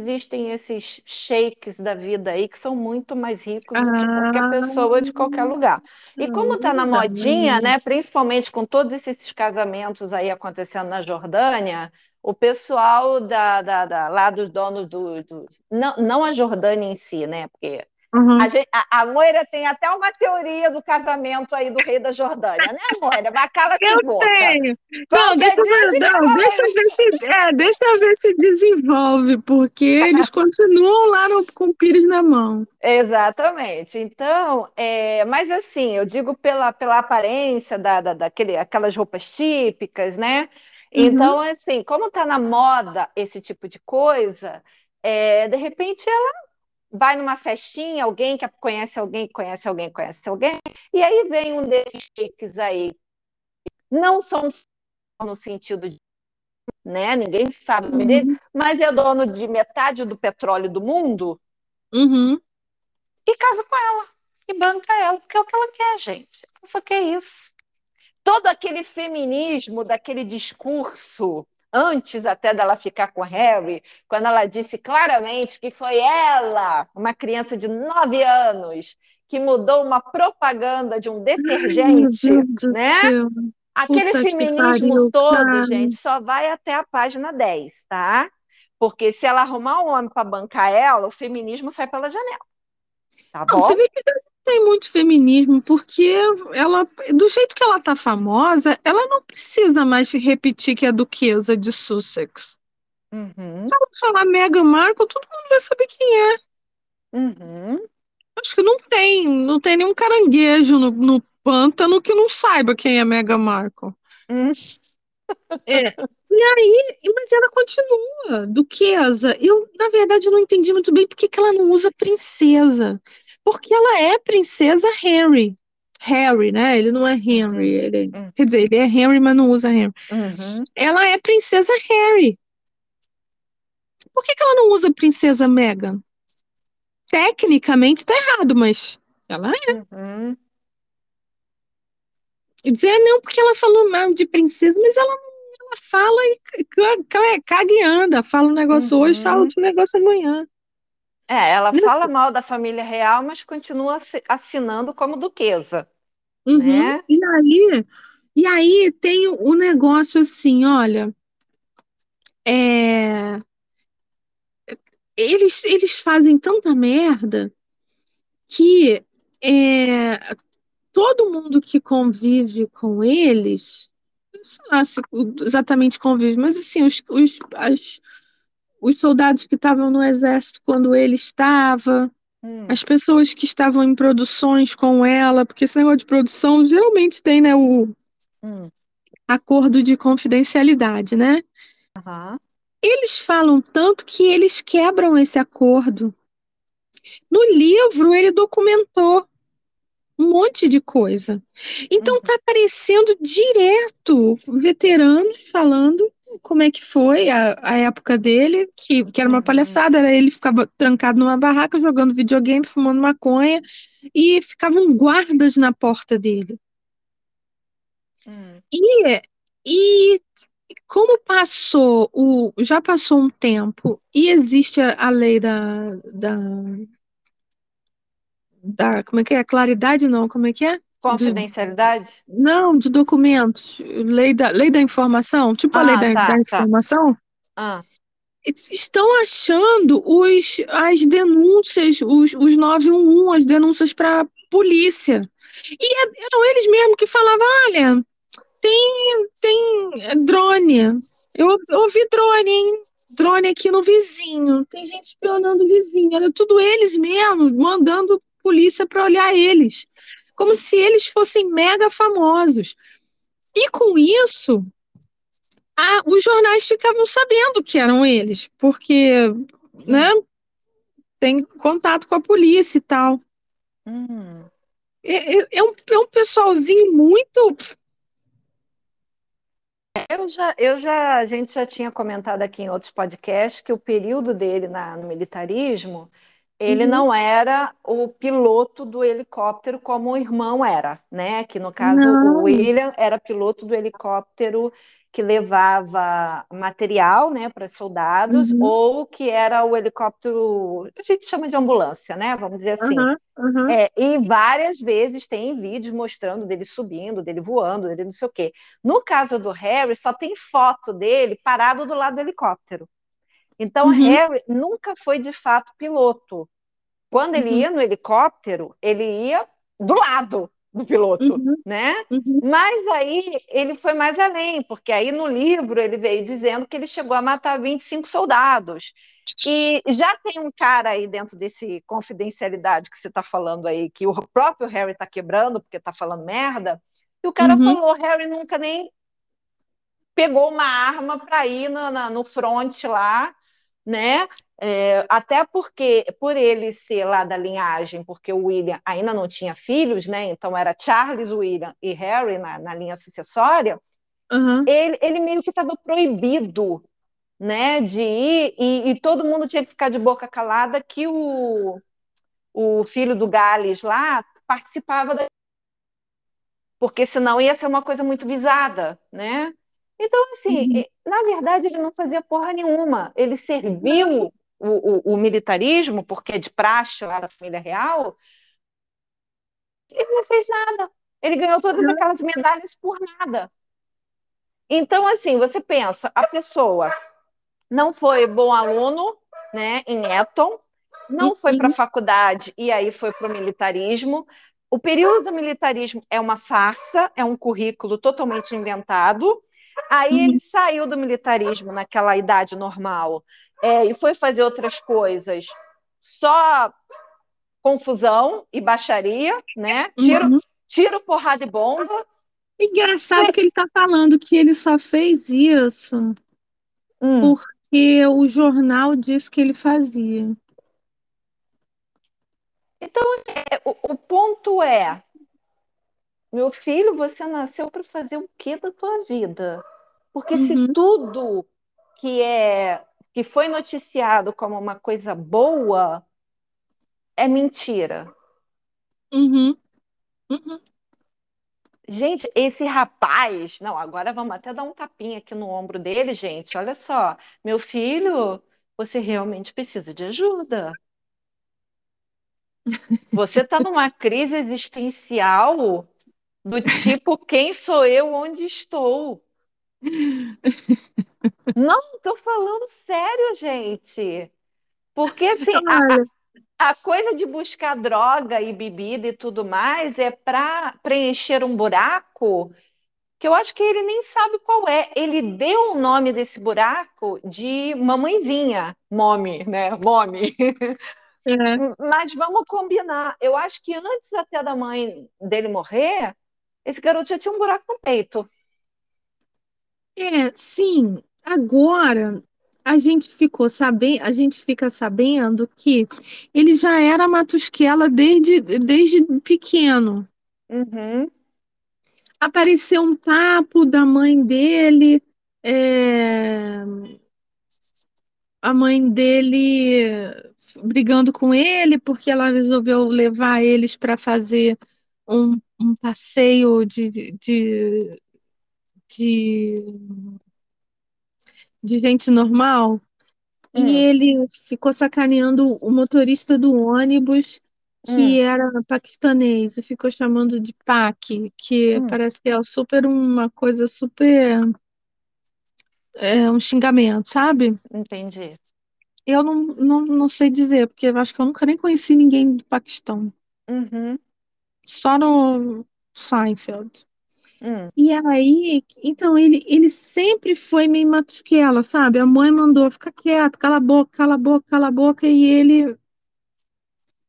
existem esses sheiks da vida aí que são muito mais ricos do que qualquer Ah, pessoa de qualquer lugar. E como tá na modinha, né, principalmente com todos esses casamentos aí acontecendo na Jordânia, o pessoal da, da, da- lá dos donos do, do- não, não a Jordânia em si, né? Porque Uhum. a, gente, a, a Moira tem até uma teoria do casamento aí do rei da Jordânia, né, Moira? Mas cala-se Eu boca. tenho. Não, Qualquer deixa eu não, fala deixa eu ver se, é, deixa eu ver se desenvolve, porque eles continuam lá no, com o pires na mão. Exatamente. Então, é, mas assim, eu digo pela, pela aparência da, da, daquele, aquelas roupas típicas, né? Então, assim, como tá na moda esse tipo de coisa, é, de repente ela vai numa festinha, alguém que conhece alguém, que conhece alguém, que conhece alguém, e aí vem um desses chiques aí. Não são no sentido de, né? Ninguém sabe o nome dele, Uhum. mas é dono de metade do petróleo do mundo Uhum. e casa com ela e banca ela, porque é o que ela quer, gente. Só quer isso. Todo aquele feminismo daquele discurso, antes até dela ficar com Harry, quando ela disse claramente que foi ela, uma criança de nove anos, que mudou uma propaganda de um detergente, né? Aquele Puta feminismo pariu, todo, cara. gente, só vai até a página 10, tá? Porque se ela arrumar um homem para bancar ela, o feminismo sai pela janela. Tá Não, você bom? vê que tem muito feminismo, porque ela, do jeito que ela tá famosa, ela não precisa mais repetir que é duquesa de Sussex. Uhum, Se ela falar Meghan Markle, todo mundo vai saber quem é. uhum. Acho que não tem, não tem nenhum caranguejo no, no pântano que não saiba quem é Meghan Markle. Hum. É. E aí, mas ela continua duquesa. Eu, na verdade, não entendi muito bem por que ela não usa princesa. Porque ela é princesa Harry. Harry, né? Ele não é Henry. Ele, Uhum. quer dizer, ele é Henry, mas não usa Henry. Uhum. Ela é princesa Harry. por que, que ela não usa Princesa Megan? Tecnicamente tá errado, mas ela é. Uhum. E dizer, não, porque ela falou mal de princesa, mas ela, ela fala e caga e anda, fala um negócio Uhum. hoje, fala outro negócio amanhã. É, ela Não. fala mal da família real, mas continua assi- assinando como duquesa, Uhum. né? E aí, e aí tem o negócio assim, olha, é, eles, eles fazem tanta merda que é, todo mundo que convive com eles, eu sei lá se exatamente convive, mas assim, os, os, as- os soldados que estavam no exército quando ele estava, Hum, as pessoas que estavam em produções com ela, porque esse negócio de produção geralmente tem, né, o hum, acordo de confidencialidade, né? aham, Eles falam tanto que eles quebram esse acordo. No livro, ele documentou um monte de coisa. Então, uhum, tá aparecendo direto veteranos falando como é que foi a, a época dele, que, que era uma uhum, palhaçada, era ele ficava trancado numa barraca, jogando videogame, fumando maconha, e ficavam guardas na porta dele. hum, E, e como passou o, já passou um tempo e existe a, a lei da, da, da, como é que é? Claridade não, como é que é? De, Confidencialidade? não, de documentos, lei da, lei da informação, tipo a lei Ah, da, da tá, tá. informação, Ah, eles estão achando os, as denúncias, os, os 911, as denúncias para polícia. E é- eram eles mesmos que falavam, olha, tem, tem drone. Eu, eu ouvi drone, hein? Drone aqui no vizinho. Tem gente espionando o vizinho. Era tudo eles mesmos, mandando polícia para olhar eles. Como se eles fossem mega famosos. E com isso, a- os jornais ficavam sabendo que eram eles, porque, né, tem contato com a polícia e tal. hum. É, é- é um, é um pessoalzinho muito. Eu já, eu já, a gente já tinha comentado aqui em outros podcasts que o período dele na- no militarismo, ele Uhum. não era o piloto do helicóptero como o irmão era, né? Que no caso Não. o William era piloto do helicóptero que levava material, né, para soldados, Uhum. ou que era o helicóptero, a gente chama de ambulância, né? Vamos dizer assim. Aham. É, e várias vezes tem vídeos mostrando dele subindo, dele voando, dele não sei o quê. No caso do Harry, só tem foto dele parado do lado do helicóptero. Então, Uhum. Harry nunca foi de fato piloto. Quando ele Uhum. ia no helicóptero, ele ia do lado do piloto, Uhum. né? Uhum. Mas aí ele foi mais além, porque aí no livro ele veio dizendo que ele chegou a matar 25 soldados. E já tem um cara aí dentro desse confidencialidade que você está falando aí, que o próprio Harry está quebrando porque está falando merda, e o cara Uhum. falou: Harry nunca nem pegou uma arma para ir no, na, no front lá, né? É, até porque, por ele ser lá da linhagem, porque o William ainda não tinha filhos, né? Então era Charles, William e Harry na, na linha sucessória, Aham. ele, ele meio que estava proibido né, de ir, e, e, todo mundo tinha que ficar de boca calada que o, o filho do Gales lá participava da... porque senão ia ser uma coisa muito visada, né? Então, assim, Uhum. na verdade, ele não fazia porra nenhuma. Ele serviu o, o, o militarismo, porque é de praxe lá da família real, ele não fez nada. Ele ganhou todas Uhum. aquelas medalhas por nada. Então, assim, você pensa, a pessoa não foi bom aluno, né, em Eton, não foi para a Uhum. faculdade e aí foi para o militarismo. O período do militarismo é uma farsa, é um currículo totalmente inventado. Aí Uhum. ele saiu do militarismo naquela idade normal é, e foi fazer outras coisas, só confusão e baixaria, né? Tiro, Uhum. tiro porrada e bomba. Engraçado que ele tá falando que ele só fez isso Hum. porque o jornal disse que ele fazia. É, o, o ponto é, meu filho, você nasceu para fazer o que da tua vida? Porque se Uhum. tudo que é que foi noticiado como uma coisa boa é mentira. Uhum. Uhum. Gente, esse rapaz, não, agora vamos até dar um tapinha aqui no ombro dele, gente. Olha só, meu filho, você realmente precisa de ajuda. Você está numa crise existencial do tipo, quem sou eu, onde estou? Não, estou falando sério, gente. Porque assim, a, a, coisa de buscar droga e bebida e tudo mais é para preencher um buraco que eu acho que ele nem sabe qual é. Ele deu o nome desse buraco de mamãezinha, Mommy, né? Mommy. É. Mas vamos combinar. Eu acho que antes até da mãe dele morrer, esse garoto já tinha um buraco no peito. É, sim. Agora a gente ficou sabendo, a gente fica sabendo que ele já era matusquela desde, desde pequeno. Uhum. Apareceu um papo da mãe dele, é, a mãe dele brigando com ele porque ela resolveu levar eles para fazer um, um passeio de, de, de, de gente normal. E hum. ele ficou sacaneando o motorista do ônibus, que hum. era paquistanês, e ficou chamando de Pac, que hum. parece que é super uma coisa super. É um xingamento, sabe? Entendi. Eu não, não, não sei dizer, porque eu acho que eu nunca nem conheci ninguém do Paquistão. Uhum. Só no Seinfeld. Hum. E aí, então, ele, ele sempre foi meio matuquela, sabe? A mãe mandou, ficar quieto, cala a boca, cala a boca, cala a boca, e ele...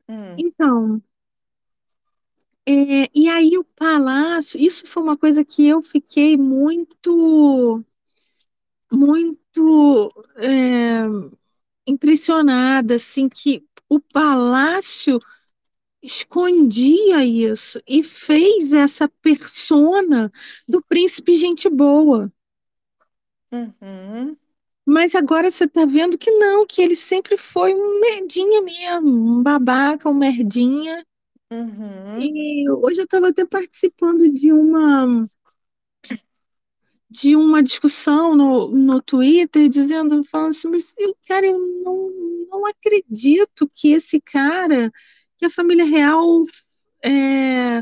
Hum. Então, é, e aí o palácio, isso foi uma coisa que eu fiquei muito, muito... É, impressionada, assim, que o palácio escondia isso e fez essa persona do príncipe gente boa. Uhum. Mas agora você está vendo que não, que ele sempre foi um merdinha mesmo, um babaca, um merdinha. Uhum. E hoje eu estava até participando de uma de uma discussão no, no Twitter dizendo, falando assim, mas cara, eu não, não acredito que esse cara, que a família real é,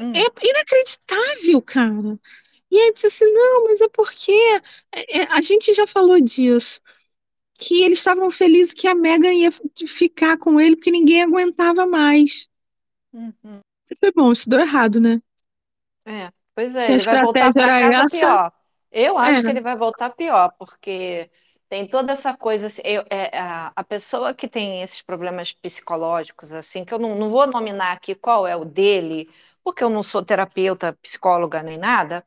hum. é inacreditável, cara. E aí disse assim, não, mas é porque é, é, a gente já falou disso, que eles estavam felizes que a Megan ia ficar com ele porque ninguém aguentava mais. Uhum. Foi bom, isso deu errado, né? É, pois é, ele vai voltar para casa essa, pior. Eu acho é. que ele vai voltar pior, porque tem toda essa coisa, assim, eu, é, a, a, pessoa que tem esses problemas psicológicos, assim, que eu não, não vou nominar aqui qual é o dele, porque eu não sou terapeuta, psicóloga nem nada,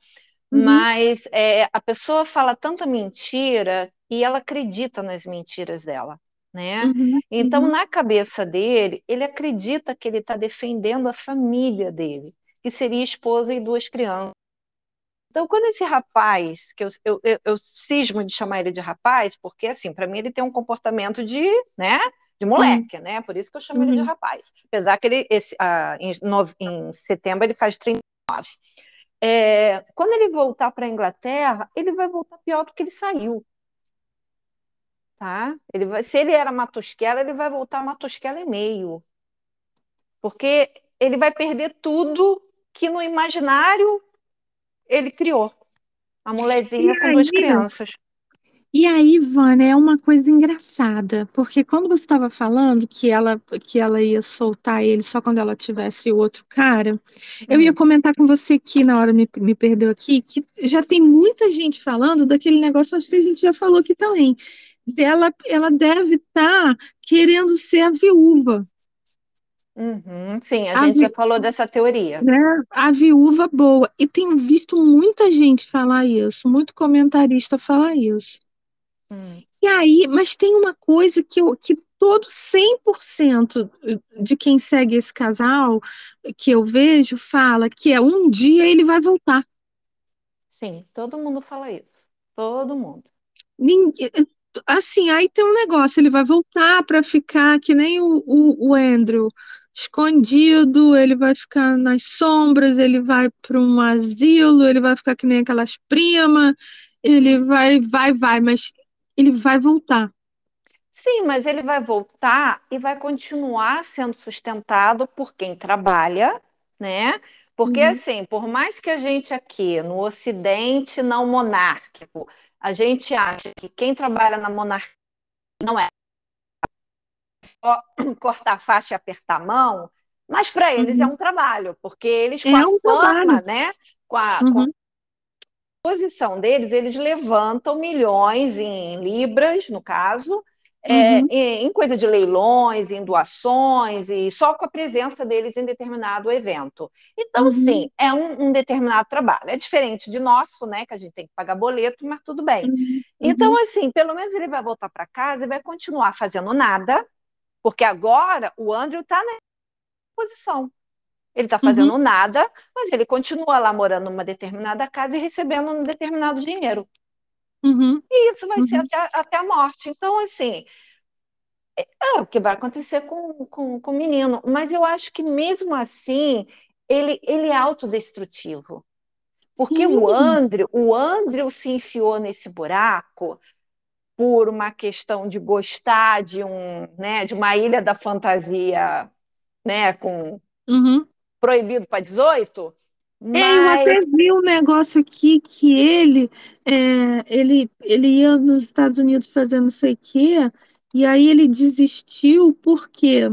uhum. mas é, a pessoa fala tanta mentira e ela acredita nas mentiras dela. Né? Uhum, então, uhum. na cabeça dele, ele acredita que ele está defendendo a família dele que seria esposa e duas crianças. Então, quando esse rapaz, que eu, eu, eu, eu cismo de chamar ele de rapaz, porque, assim, para mim ele tem um comportamento de, né, de moleque, uhum. né? Por isso que eu chamo uhum. ele de uhum. rapaz. Apesar que ele, esse, ah, em, no, em setembro, ele faz 39. É, quando ele voltar para a Inglaterra, ele vai voltar pior do que ele saiu. Tá? Ele vai, se ele era matusquela, ele vai voltar matusquela e meio. Porque ele vai perder tudo que no imaginário ele criou. A molezinha com duas crianças. E aí, Vânia, é uma coisa engraçada, porque quando você estava falando que ela, que ela ia soltar ele só quando ela tivesse o outro cara, eu ia hum. comentar com você que na hora me, me perdeu aqui, que já tem muita gente falando daquele negócio, acho que a gente já falou aqui também. Ela, ela deve estar tá querendo ser a viúva. Uhum, sim, a, a gente vi... já falou dessa teoria. Né? A viúva boa. E tenho visto muita gente falar isso, muito comentarista falar isso. Hum. E aí, mas tem uma coisa que, eu, que todo 100% de quem segue esse casal que eu vejo fala que é um dia ele vai voltar. Sim, todo mundo fala isso. Todo mundo. Ninguém, assim, aí tem um negócio, ele vai voltar para ficar que nem o, o, o Andrew, escondido, ele vai ficar nas sombras, ele vai para um asilo, ele vai ficar que nem aquelas primas, ele vai, vai, vai, mas ele vai voltar. Sim, mas ele vai voltar e vai continuar sendo sustentado por quem trabalha, né? Porque, Uhum. assim, por mais que a gente aqui no Ocidente não monárquico, a gente acha que quem trabalha na monarquia não é só cortar a faixa e apertar a mão, mas para eles é Uhum. um trabalho, porque eles, com É a um fama, trabalho. né? Com a, com a Uhum. posição deles, eles levantam milhões em libras, no caso, é, Uhum. em, coisa de leilões, em doações, e só com a presença deles em determinado evento. Então, Uhum. sim, é um, um determinado trabalho. É diferente de nosso, né? Que a gente tem que pagar boleto, mas tudo bem. Uhum. Então, Uhum. assim, pelo menos ele vai voltar para casa e vai continuar fazendo nada, porque agora o Andrew está na posição. Ele está fazendo nada, mas ele continua lá morando numa determinada casa e recebendo um determinado dinheiro. Uhum. E isso vai ser Uhum. até, até a morte. Então, assim, é, é o que vai acontecer com, com, com o menino. Mas eu acho que mesmo assim, ele, ele é autodestrutivo. Porque o Sim. Andrew, o Andrew se enfiou nesse buraco por uma questão de gostar de um, né, de uma ilha da fantasia, né, com Uhum. proibido para 18, É, eu mas até vi um negócio aqui que ele, é, ele, ele ia nos Estados Unidos fazer não sei o quê, e aí ele desistiu porque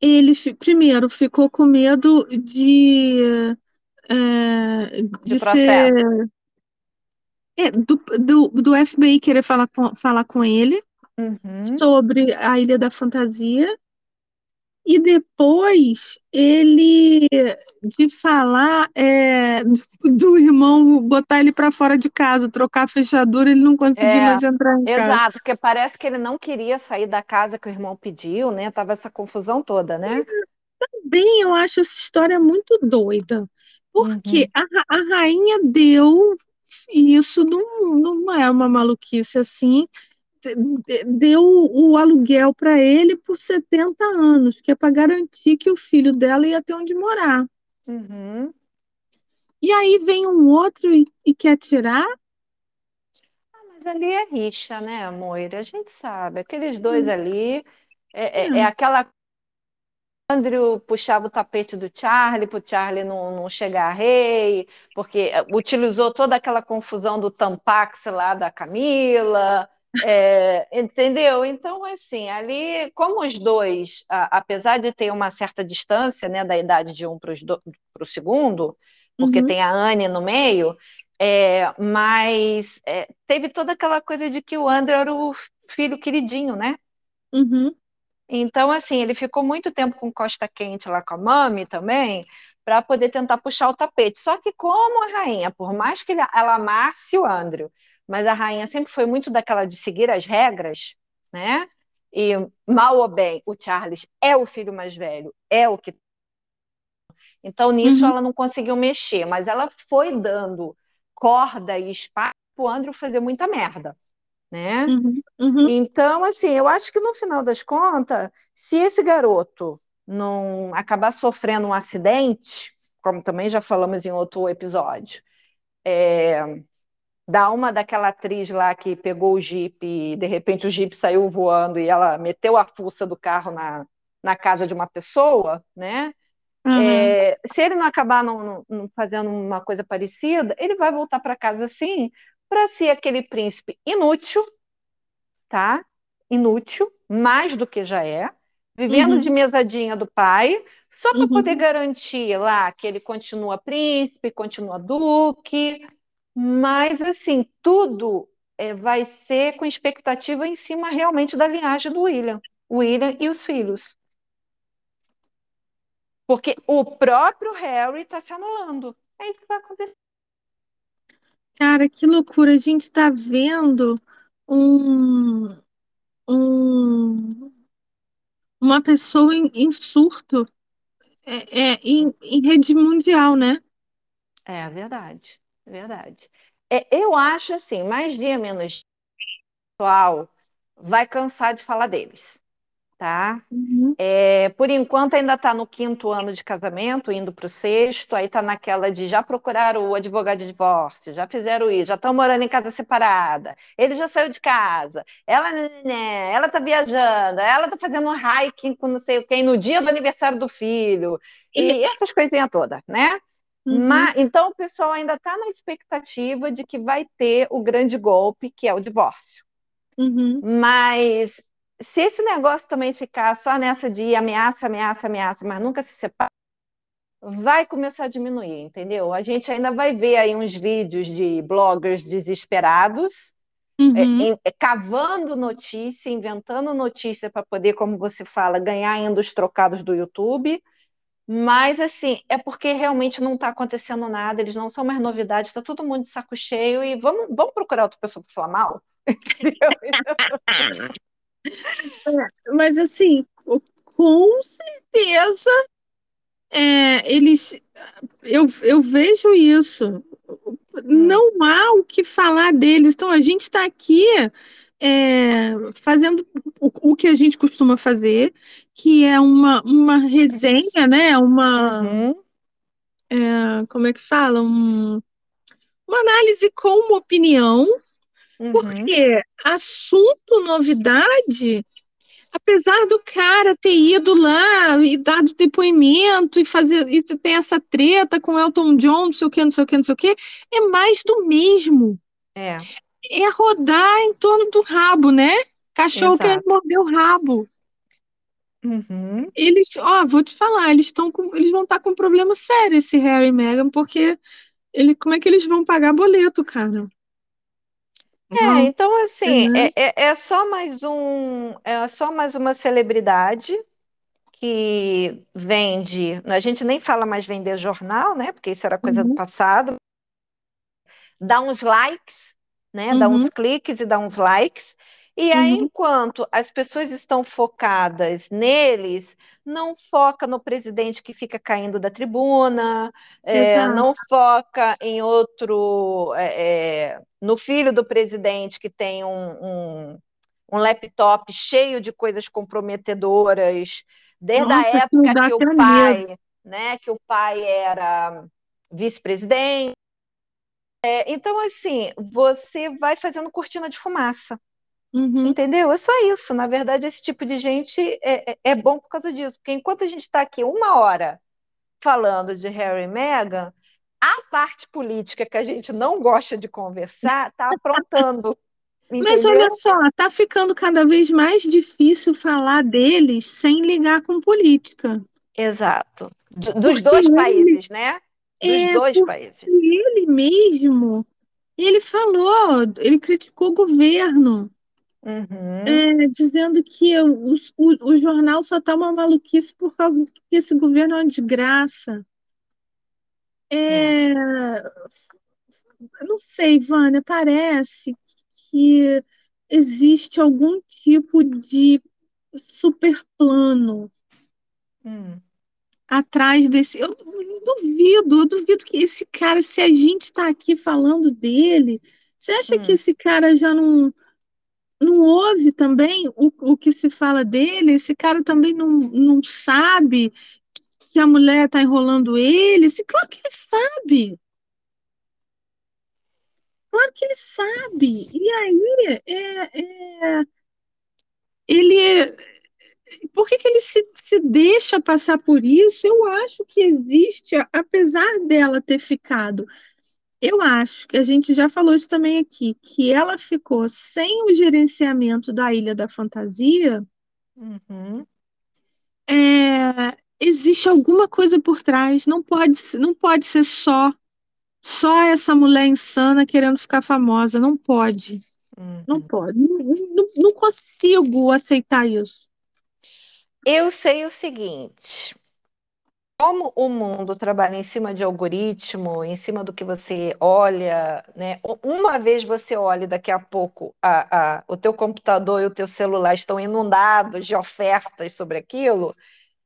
ele, primeiro, ficou com medo de, é, de de ser, é, do, do, do FBI querer falar com, falar com ele Uhum. sobre a Ilha da Fantasia, e depois ele de falar é, do irmão botar ele para fora de casa, trocar a fechadura, ele não conseguir É, mais entrar em casa. exato, porque parece que ele não queria sair da casa que o irmão pediu, né? Tava essa confusão toda, né? Bem, eu acho essa história muito doida, porque Uhum. a, a rainha deu, e isso não, não é uma maluquice assim, deu o aluguel para ele por 70 anos, que é para garantir que o filho dela ia ter onde morar. Uhum. E aí vem um outro e, e quer tirar? Mas ali é rixa, né, Moira? A gente sabe, aqueles dois ali é, é, é É. aquela Andrew puxava o tapete do Charlie para o Charlie não, não chegar a rei, porque utilizou toda aquela confusão do Tampax lá da Camila, é, entendeu? Então, assim, ali, como os dois, a- apesar de ter uma certa distância, né, da idade de um para o segundo, porque Uhum, tem a Anne no meio, é, mas é, teve toda aquela coisa de que o Andrew era o filho queridinho, né? uhum, Então, assim, ele ficou muito tempo com Costa Quente lá com a Mami também, para poder tentar puxar o tapete. Só que como a rainha, por mais que ela amasse o Andrew, mas a rainha sempre foi muito daquela de seguir as regras, né? E mal ou bem, o Charles é o filho mais velho, é o que. Então, nisso uhum, ela não conseguiu mexer, mas ela foi dando corda e espaço para o Andrew fazer muita merda, né? uhum, uhum, Então, assim, eu acho que no final das contas, se esse garoto não acabar sofrendo um acidente, como também já falamos em outro episódio, é, da uma daquela atriz lá que pegou o Jeep e de repente o Jeep saiu voando e ela meteu a fuça do carro na, na casa de uma pessoa, né? uhum, É, se ele não acabar não, não fazendo uma coisa parecida, ele vai voltar para casa assim para ser aquele príncipe inútil tá? Inútil, mais do que já é, vivendo de uhum, mesadinha do pai, só para poder uhum. garantir lá que ele continua príncipe, continua duque, mas assim, tudo é, vai ser com expectativa em cima realmente da linhagem do William, William e os filhos. Porque o próprio Harry está se anulando. É isso que vai acontecer. Cara, que loucura! A gente tá vendo um, um, uma pessoa em, em surto é, é, em, em rede mundial, né? É verdade. Verdade. É, eu acho assim, mais dia menos dia, vai cansar de falar deles tá? Uhum. É, por enquanto ainda está no quinto ano de casamento, indo para o sexto, aí está naquela de já procuraram o advogado de divórcio, já fizeram isso, já estão morando em casa separada, ele já saiu de casa, ela né, né, né ela está viajando, ela está fazendo um hiking com não sei o quem no dia do aniversário do filho, e essas coisinhas todas, né? Uhum. Mas, então o pessoal ainda está na expectativa de que vai ter o grande golpe, que é o divórcio. Uhum. Mas se esse negócio também ficar só nessa de ameaça, ameaça, ameaça, mas nunca se separa, vai começar a diminuir, entendeu? A gente ainda vai ver aí uns vídeos de bloggers desesperados, uhum. é, é, cavando notícia, inventando notícia para poder, como você fala, ganhar ainda os trocados do YouTube. Mas, assim, é porque realmente não está acontecendo nada, eles não são mais novidades, está todo mundo de saco cheio e vamos, vamos procurar outra pessoa para falar mal? Mas assim, com certeza é, eles eu, eu vejo isso. Não há o que falar deles. Então a gente está aqui é, fazendo o, o, que a gente costuma fazer, que é uma, uma resenha, né? Uma uhum. é, como é que fala? Um, uma análise com uma opinião, uhum. porque assunto novidade apesar do cara ter ido lá e dado depoimento e fazer e ter essa treta com Elton John, não sei o que, não sei o que, não sei o que, é mais do mesmo. É. É rodar em torno do rabo, né? Cachorro Exato. querendo morder o rabo. Uhum. Eles, ó, vou te falar, eles estão eles vão estar tá com um problema sério esse Harry e Meghan, porque ele, como é que eles vão pagar boleto, cara? É, então assim, uhum. é, é, é, só mais um, é só mais uma celebridade que vende. A gente nem fala mais vender jornal, né? Porque isso era coisa uhum. do passado. Dá uns likes, né? Uhum. Dá uns cliques e dá uns likes. E aí, uhum. enquanto as pessoas estão focadas neles, não foca no presidente que fica caindo da tribuna, é, não foca em outro, é, é, no filho do presidente que tem um, um, um, laptop cheio de coisas comprometedoras, desde Nossa, a época que o pai, né, que o pai era vice-presidente. É, então, assim, você vai fazendo cortina de fumaça. Uhum. Entendeu? É só isso. Na verdade, esse tipo de gente é, é, é bom por causa disso. Porque enquanto a gente está aqui uma hora falando de Harry e Meghan, a parte política que a gente não gosta de conversar está aprontando. Mas olha só, está ficando cada vez mais difícil falar deles sem ligar com política. Exato. Do, dos dois ele, países, né? Dos é, dois países. Ele mesmo, ele falou, ele criticou o governo. Uhum. É, dizendo que o, o, o jornal só está uma maluquice por causa que esse governo é uma desgraça. É, é. Não sei, Vânia, parece que existe algum tipo de superplano hum. Atrás desse. Eu duvido, eu duvido que esse cara, se a gente está aqui falando dele, você acha hum. que esse cara já não não ouve também o, o que se fala dele, esse cara também não, não sabe que a mulher está enrolando ele. Esse, claro que ele sabe. Claro que ele sabe. E aí, é, é, ele. Por que, que ele se, se deixa passar por isso? Eu acho que existe, apesar dela ter ficado eu acho que a gente já falou isso também aqui, que ela ficou sem o gerenciamento da Ilha da Fantasia. Uhum. É, existe alguma coisa por trás. Não pode, não pode ser só só essa mulher insana querendo ficar famosa. Não pode. Uhum. Não pode. Não, não, não consigo aceitar isso. Eu sei o seguinte como o mundo trabalha em cima de algoritmo, em cima do que você olha, né? Uma vez você olha, daqui a pouco a, a, o teu computador e o teu celular estão inundados de ofertas sobre aquilo.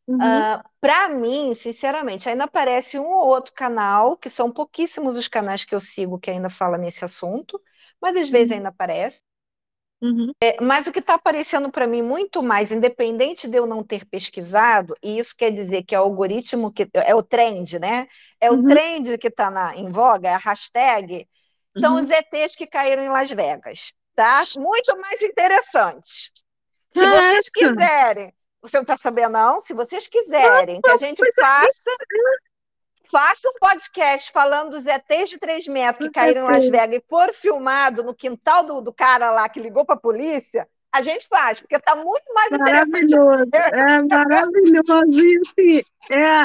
Uhum. Uh, para mim, sinceramente, ainda aparece um ou outro canal, que são pouquíssimos os canais que eu sigo que ainda fala nesse assunto, mas às vezes uhum. ainda aparece. Uhum. É, mas o que está aparecendo para mim muito mais, independente de eu não ter pesquisado, e isso quer dizer que é o algoritmo que é o trend, né? É o uhum. trend que está em voga, é a hashtag, são uhum. os ETs que caíram em Las Vegas, tá? Muito mais interessante. Se vocês quiserem, você não está sabendo, não? Se vocês quiserem que a gente é faça faça um podcast falando dos ETs de 3 metros que caíram em Las Vegas e for filmado no quintal do, do cara lá que ligou para a polícia, a gente faz, porque está muito mais maravilhoso. É maravilhoso isso. É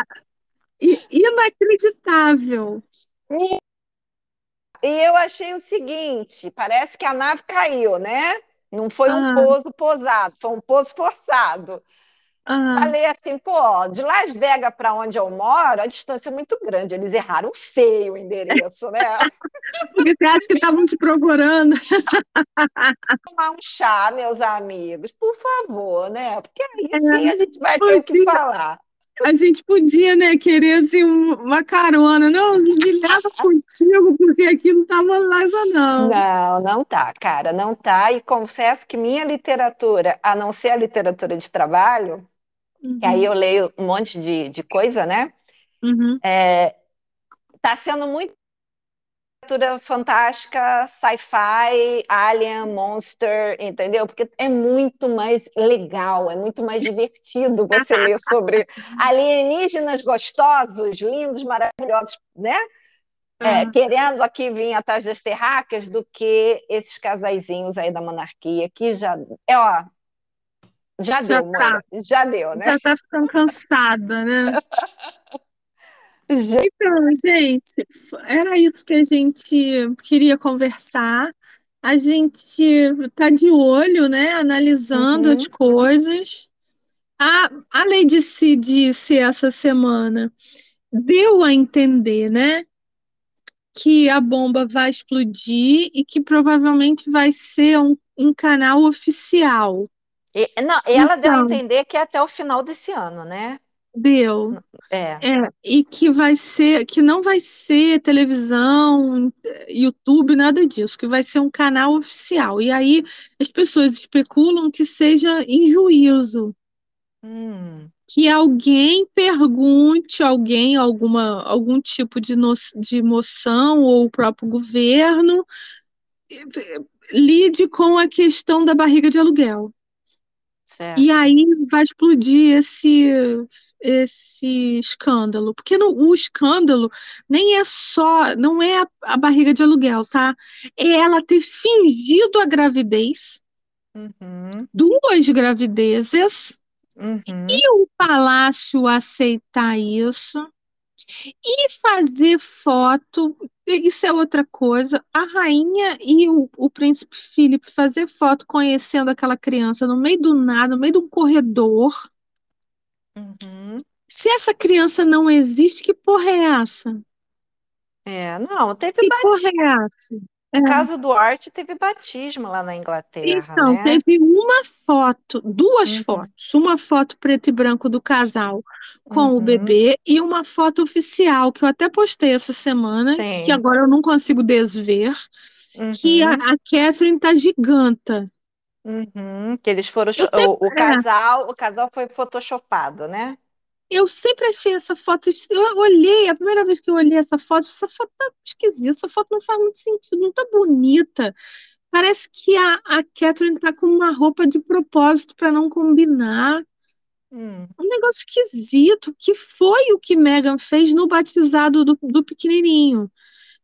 inacreditável. E, eu achei o seguinte: parece que a nave caiu, né? Não foi um ah. pouso posado, foi um pouso forçado. Uhum. Falei assim, pô, de Las Vegas para onde eu moro, a distância é muito grande. Eles erraram feio o endereço, né? Porque você acha que estavam te procurando? Tomar um chá, meus amigos, por favor, né? Porque aí é, sim a gente vai ter o que falar. A gente podia, né, querer assim, uma carona. Não, me leva contigo, porque aqui não tá moleza, não. Não, não tá, cara, não tá. E confesso que minha literatura, a não ser a literatura de trabalho, Uhum. Que aí eu leio um monte de, de coisa, né? Uhum. É, tá sendo muito literatura fantástica, sci-fi, alien, monster, entendeu? Porque é muito mais legal, é muito mais divertido você ler sobre alienígenas gostosos, lindos, maravilhosos, né? É, uhum. querendo aqui vir atrás das terráqueas do que esses casaizinhos aí da monarquia, que já é, ó, já, já deu, tá. Já deu, né? Já tá ficando cansada, né? Então, gente, era isso que a gente queria conversar. A gente tá de olho, né? Analisando uhum. as coisas. A, a Lady C disse essa semana, deu a entender, né? Que a bomba vai explodir e que provavelmente vai ser um, um canal oficial. E, não, e ela deu a então. entender que é até o final desse ano, né? Deu. É. É, e que vai ser, que não vai ser televisão, YouTube, nada disso, que vai ser um canal oficial. E aí as pessoas especulam que seja em juízo. Hum. Que alguém pergunte, alguém, alguma, algum tipo de, no, de moção, ou o próprio governo, lide com a questão da barriga de aluguel. Certo. E aí vai explodir esse, esse escândalo. Porque no, o escândalo nem é só, não é a, a, barriga de aluguel, tá? É ela ter fingido a gravidez, uhum. duas gravidezes, uhum. e o palácio aceitar isso e fazer foto, isso é outra coisa. A rainha e o, o príncipe Felipe fazer foto conhecendo aquela criança no meio do nada, no meio de um corredor. Uhum. Se essa criança não existe, que porra é essa? É, não, teve que porra é essa? No é. caso do Arte, teve batismo lá na Inglaterra. Então, né? teve uma foto, duas uhum. fotos. Uma foto preto e branco do casal com uhum. o bebê e uma foto oficial, que eu até postei essa semana, Sim. que agora eu não consigo desver, uhum. que a, a Catherine tá giganta. Uhum. Que eles foram. Sempre, o, o, é. casal, o casal foi photoshopado, né? Eu sempre achei essa foto. Eu olhei, a primeira vez que eu olhei essa foto, essa foto tá esquisita, essa foto não faz muito sentido, não tá bonita. Parece que a, a Catherine tá com uma roupa de propósito para não combinar. Hum. Um negócio esquisito, que foi o que Megan fez no batizado do, do pequenininho.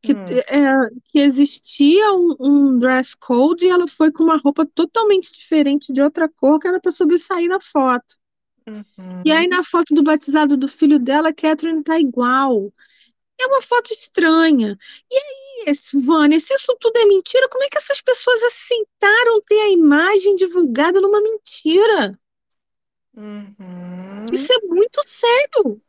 Que, hum. é, que existia um, um, dress code e ela foi com uma roupa totalmente diferente de outra cor que era para sobressair na foto. Uhum. E aí, na foto do batizado do filho dela, Catherine tá igual. É uma foto estranha. E aí, Vânia, se isso tudo é mentira, como é que essas pessoas aceitaram ter a imagem divulgada numa mentira? Uhum. Isso é muito sério.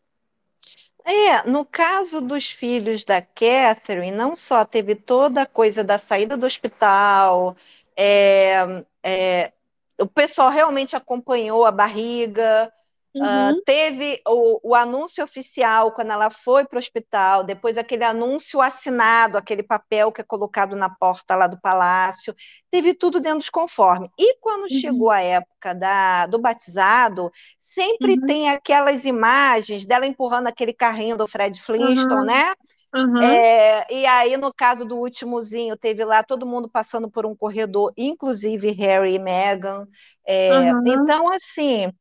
É, no caso dos filhos da Catherine, não só teve toda a coisa da saída do hospital, é, é, o pessoal realmente acompanhou a barriga, Uhum. Uh, teve o, o, anúncio oficial quando ela foi para o hospital, depois aquele anúncio assinado, aquele papel que é colocado na porta lá do palácio, teve tudo dentro dos conformes. E quando uhum. chegou a época da, do batizado, sempre uhum. tem aquelas imagens dela empurrando aquele carrinho do Fred Flintstone, né? Uhum. É, e aí, no caso do últimozinho, teve lá todo mundo passando por um corredor, inclusive Harry e Meghan. É, uhum. Então, assim,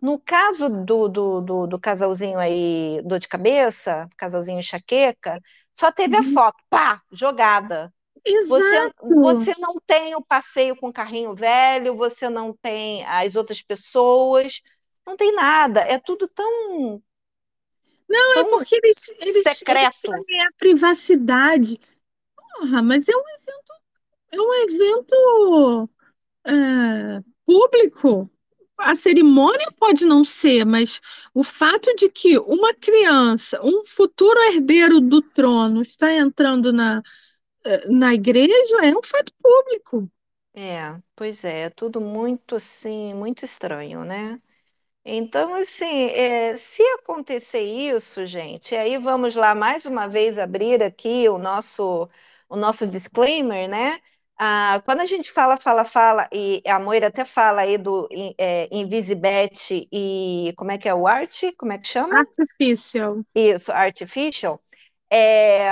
no caso do, do, do, do, casalzinho aí, dor de cabeça, casalzinho enxaqueca, só teve uhum. a foto, pá, jogada. Exato. Você, você não tem o passeio com o carrinho velho, você não tem as outras pessoas, não tem nada. É tudo tão. Não, é tão é porque eles, eles, secreto. Eles a privacidade. Porra, mas é um evento, é um evento é, público a cerimônia pode não ser, mas o fato de que uma criança, um futuro herdeiro do trono, está entrando na, eh, na igreja é um fato público. É, pois é, é tudo muito assim, muito estranho, né? Então, assim, é, se acontecer isso, gente, aí vamos lá mais uma vez abrir aqui o nosso, o nosso disclaimer, né? Ah, quando a gente fala, fala, fala, e a Moira até fala aí do é, Invisibet e como é que é o Art? Como é que chama? Artificial. Isso, Artificial. É,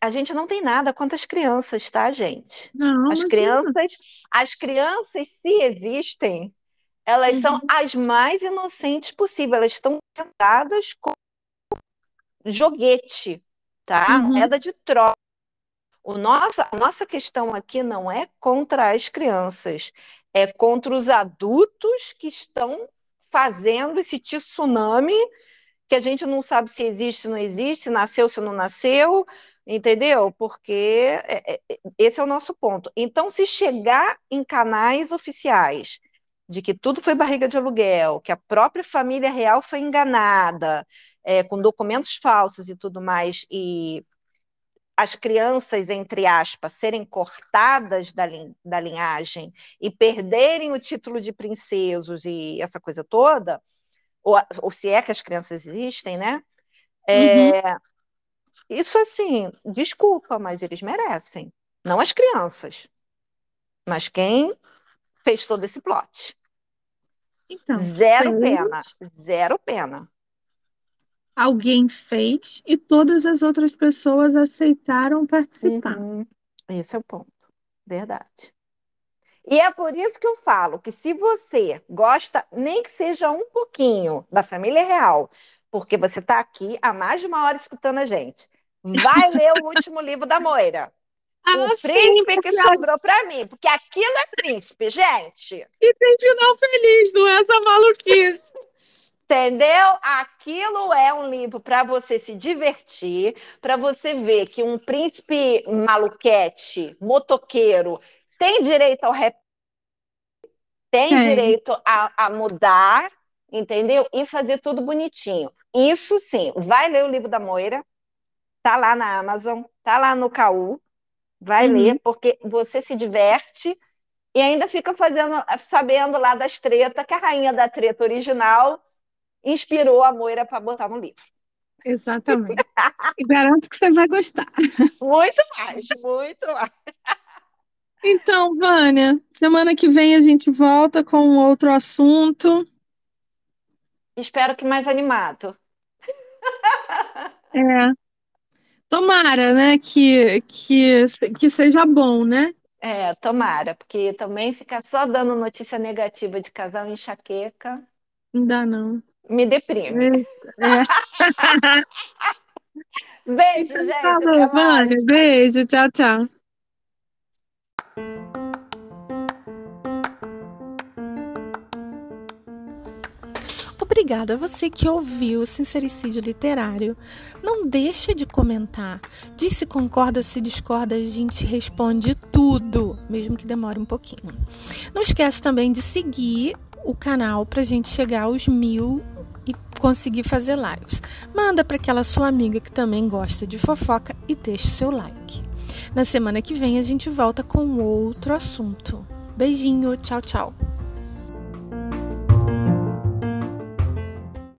a gente não tem nada contra as crianças, tá, gente? Não, as crianças, as crianças, se existem, elas uhum. são as mais inocentes possível. Elas estão sentadas com joguete, tá? Uhum. Moeda de troca. O nosso, a nossa questão aqui não é contra as crianças, é contra os adultos que estão fazendo esse tsunami que a gente não sabe se existe, se não existe, se nasceu, se não nasceu, entendeu? Porque é, é, é, esse é o nosso ponto. Então, se chegar em canais oficiais de que tudo foi barriga de aluguel, que a própria família real foi enganada, é, com documentos falsos e tudo mais, e as crianças, entre aspas, serem cortadas da, da linhagem e perderem o título de princesos e essa coisa toda, ou, ou se é que as crianças existem, né? É, uhum. Isso, assim, desculpa, mas eles merecem. Não as crianças, mas quem fez todo esse plot. Então, zero pena, zero pena alguém fez e todas as outras pessoas aceitaram participar. Uhum. Esse é o ponto, verdade. E é por isso que eu falo que se você gosta, nem que seja um pouquinho, da família real, porque você está aqui há mais de uma hora escutando a gente, vai ler o último livro da Moira. Ah, o príncipe sim, que sobrou para mim, porque aquilo é príncipe, gente. E tem final feliz, não é essa maluquice. Entendeu? Aquilo é um livro para você se divertir, para você ver que um príncipe maluquete, motoqueiro, tem direito ao rap, tem é. direito a, a, mudar, entendeu? E fazer tudo bonitinho. Isso sim, vai ler o livro da Moira, tá lá na Amazon, tá lá no Caú, vai uhum. ler, porque você se diverte e ainda fica fazendo, sabendo lá das tretas, que a rainha da treta original inspirou a Moira para botar no livro. Exatamente. e garanto que você vai gostar. Muito mais, muito mais. Então, Vânia, semana que vem a gente volta com outro assunto. Espero que mais animado. É. Tomara, né, que, que, que seja bom, né? É, tomara, porque também ficar só dando notícia negativa de casal enxaqueca. Não dá, não me deprime. É. Beijo, então, gente. Falou, Vânia. Beijo, tchau, tchau. Obrigada a você que ouviu o Sincericídio Literário. Não deixa de comentar. Diz se concorda se discorda, a gente responde tudo, mesmo que demore um pouquinho. Não esquece também de seguir o canal para a gente chegar aos mil e conseguir fazer lives. Manda para aquela sua amiga que também gosta de fofoca e deixa o seu like. Na semana que vem a gente volta com outro assunto. Beijinho, tchau, tchau.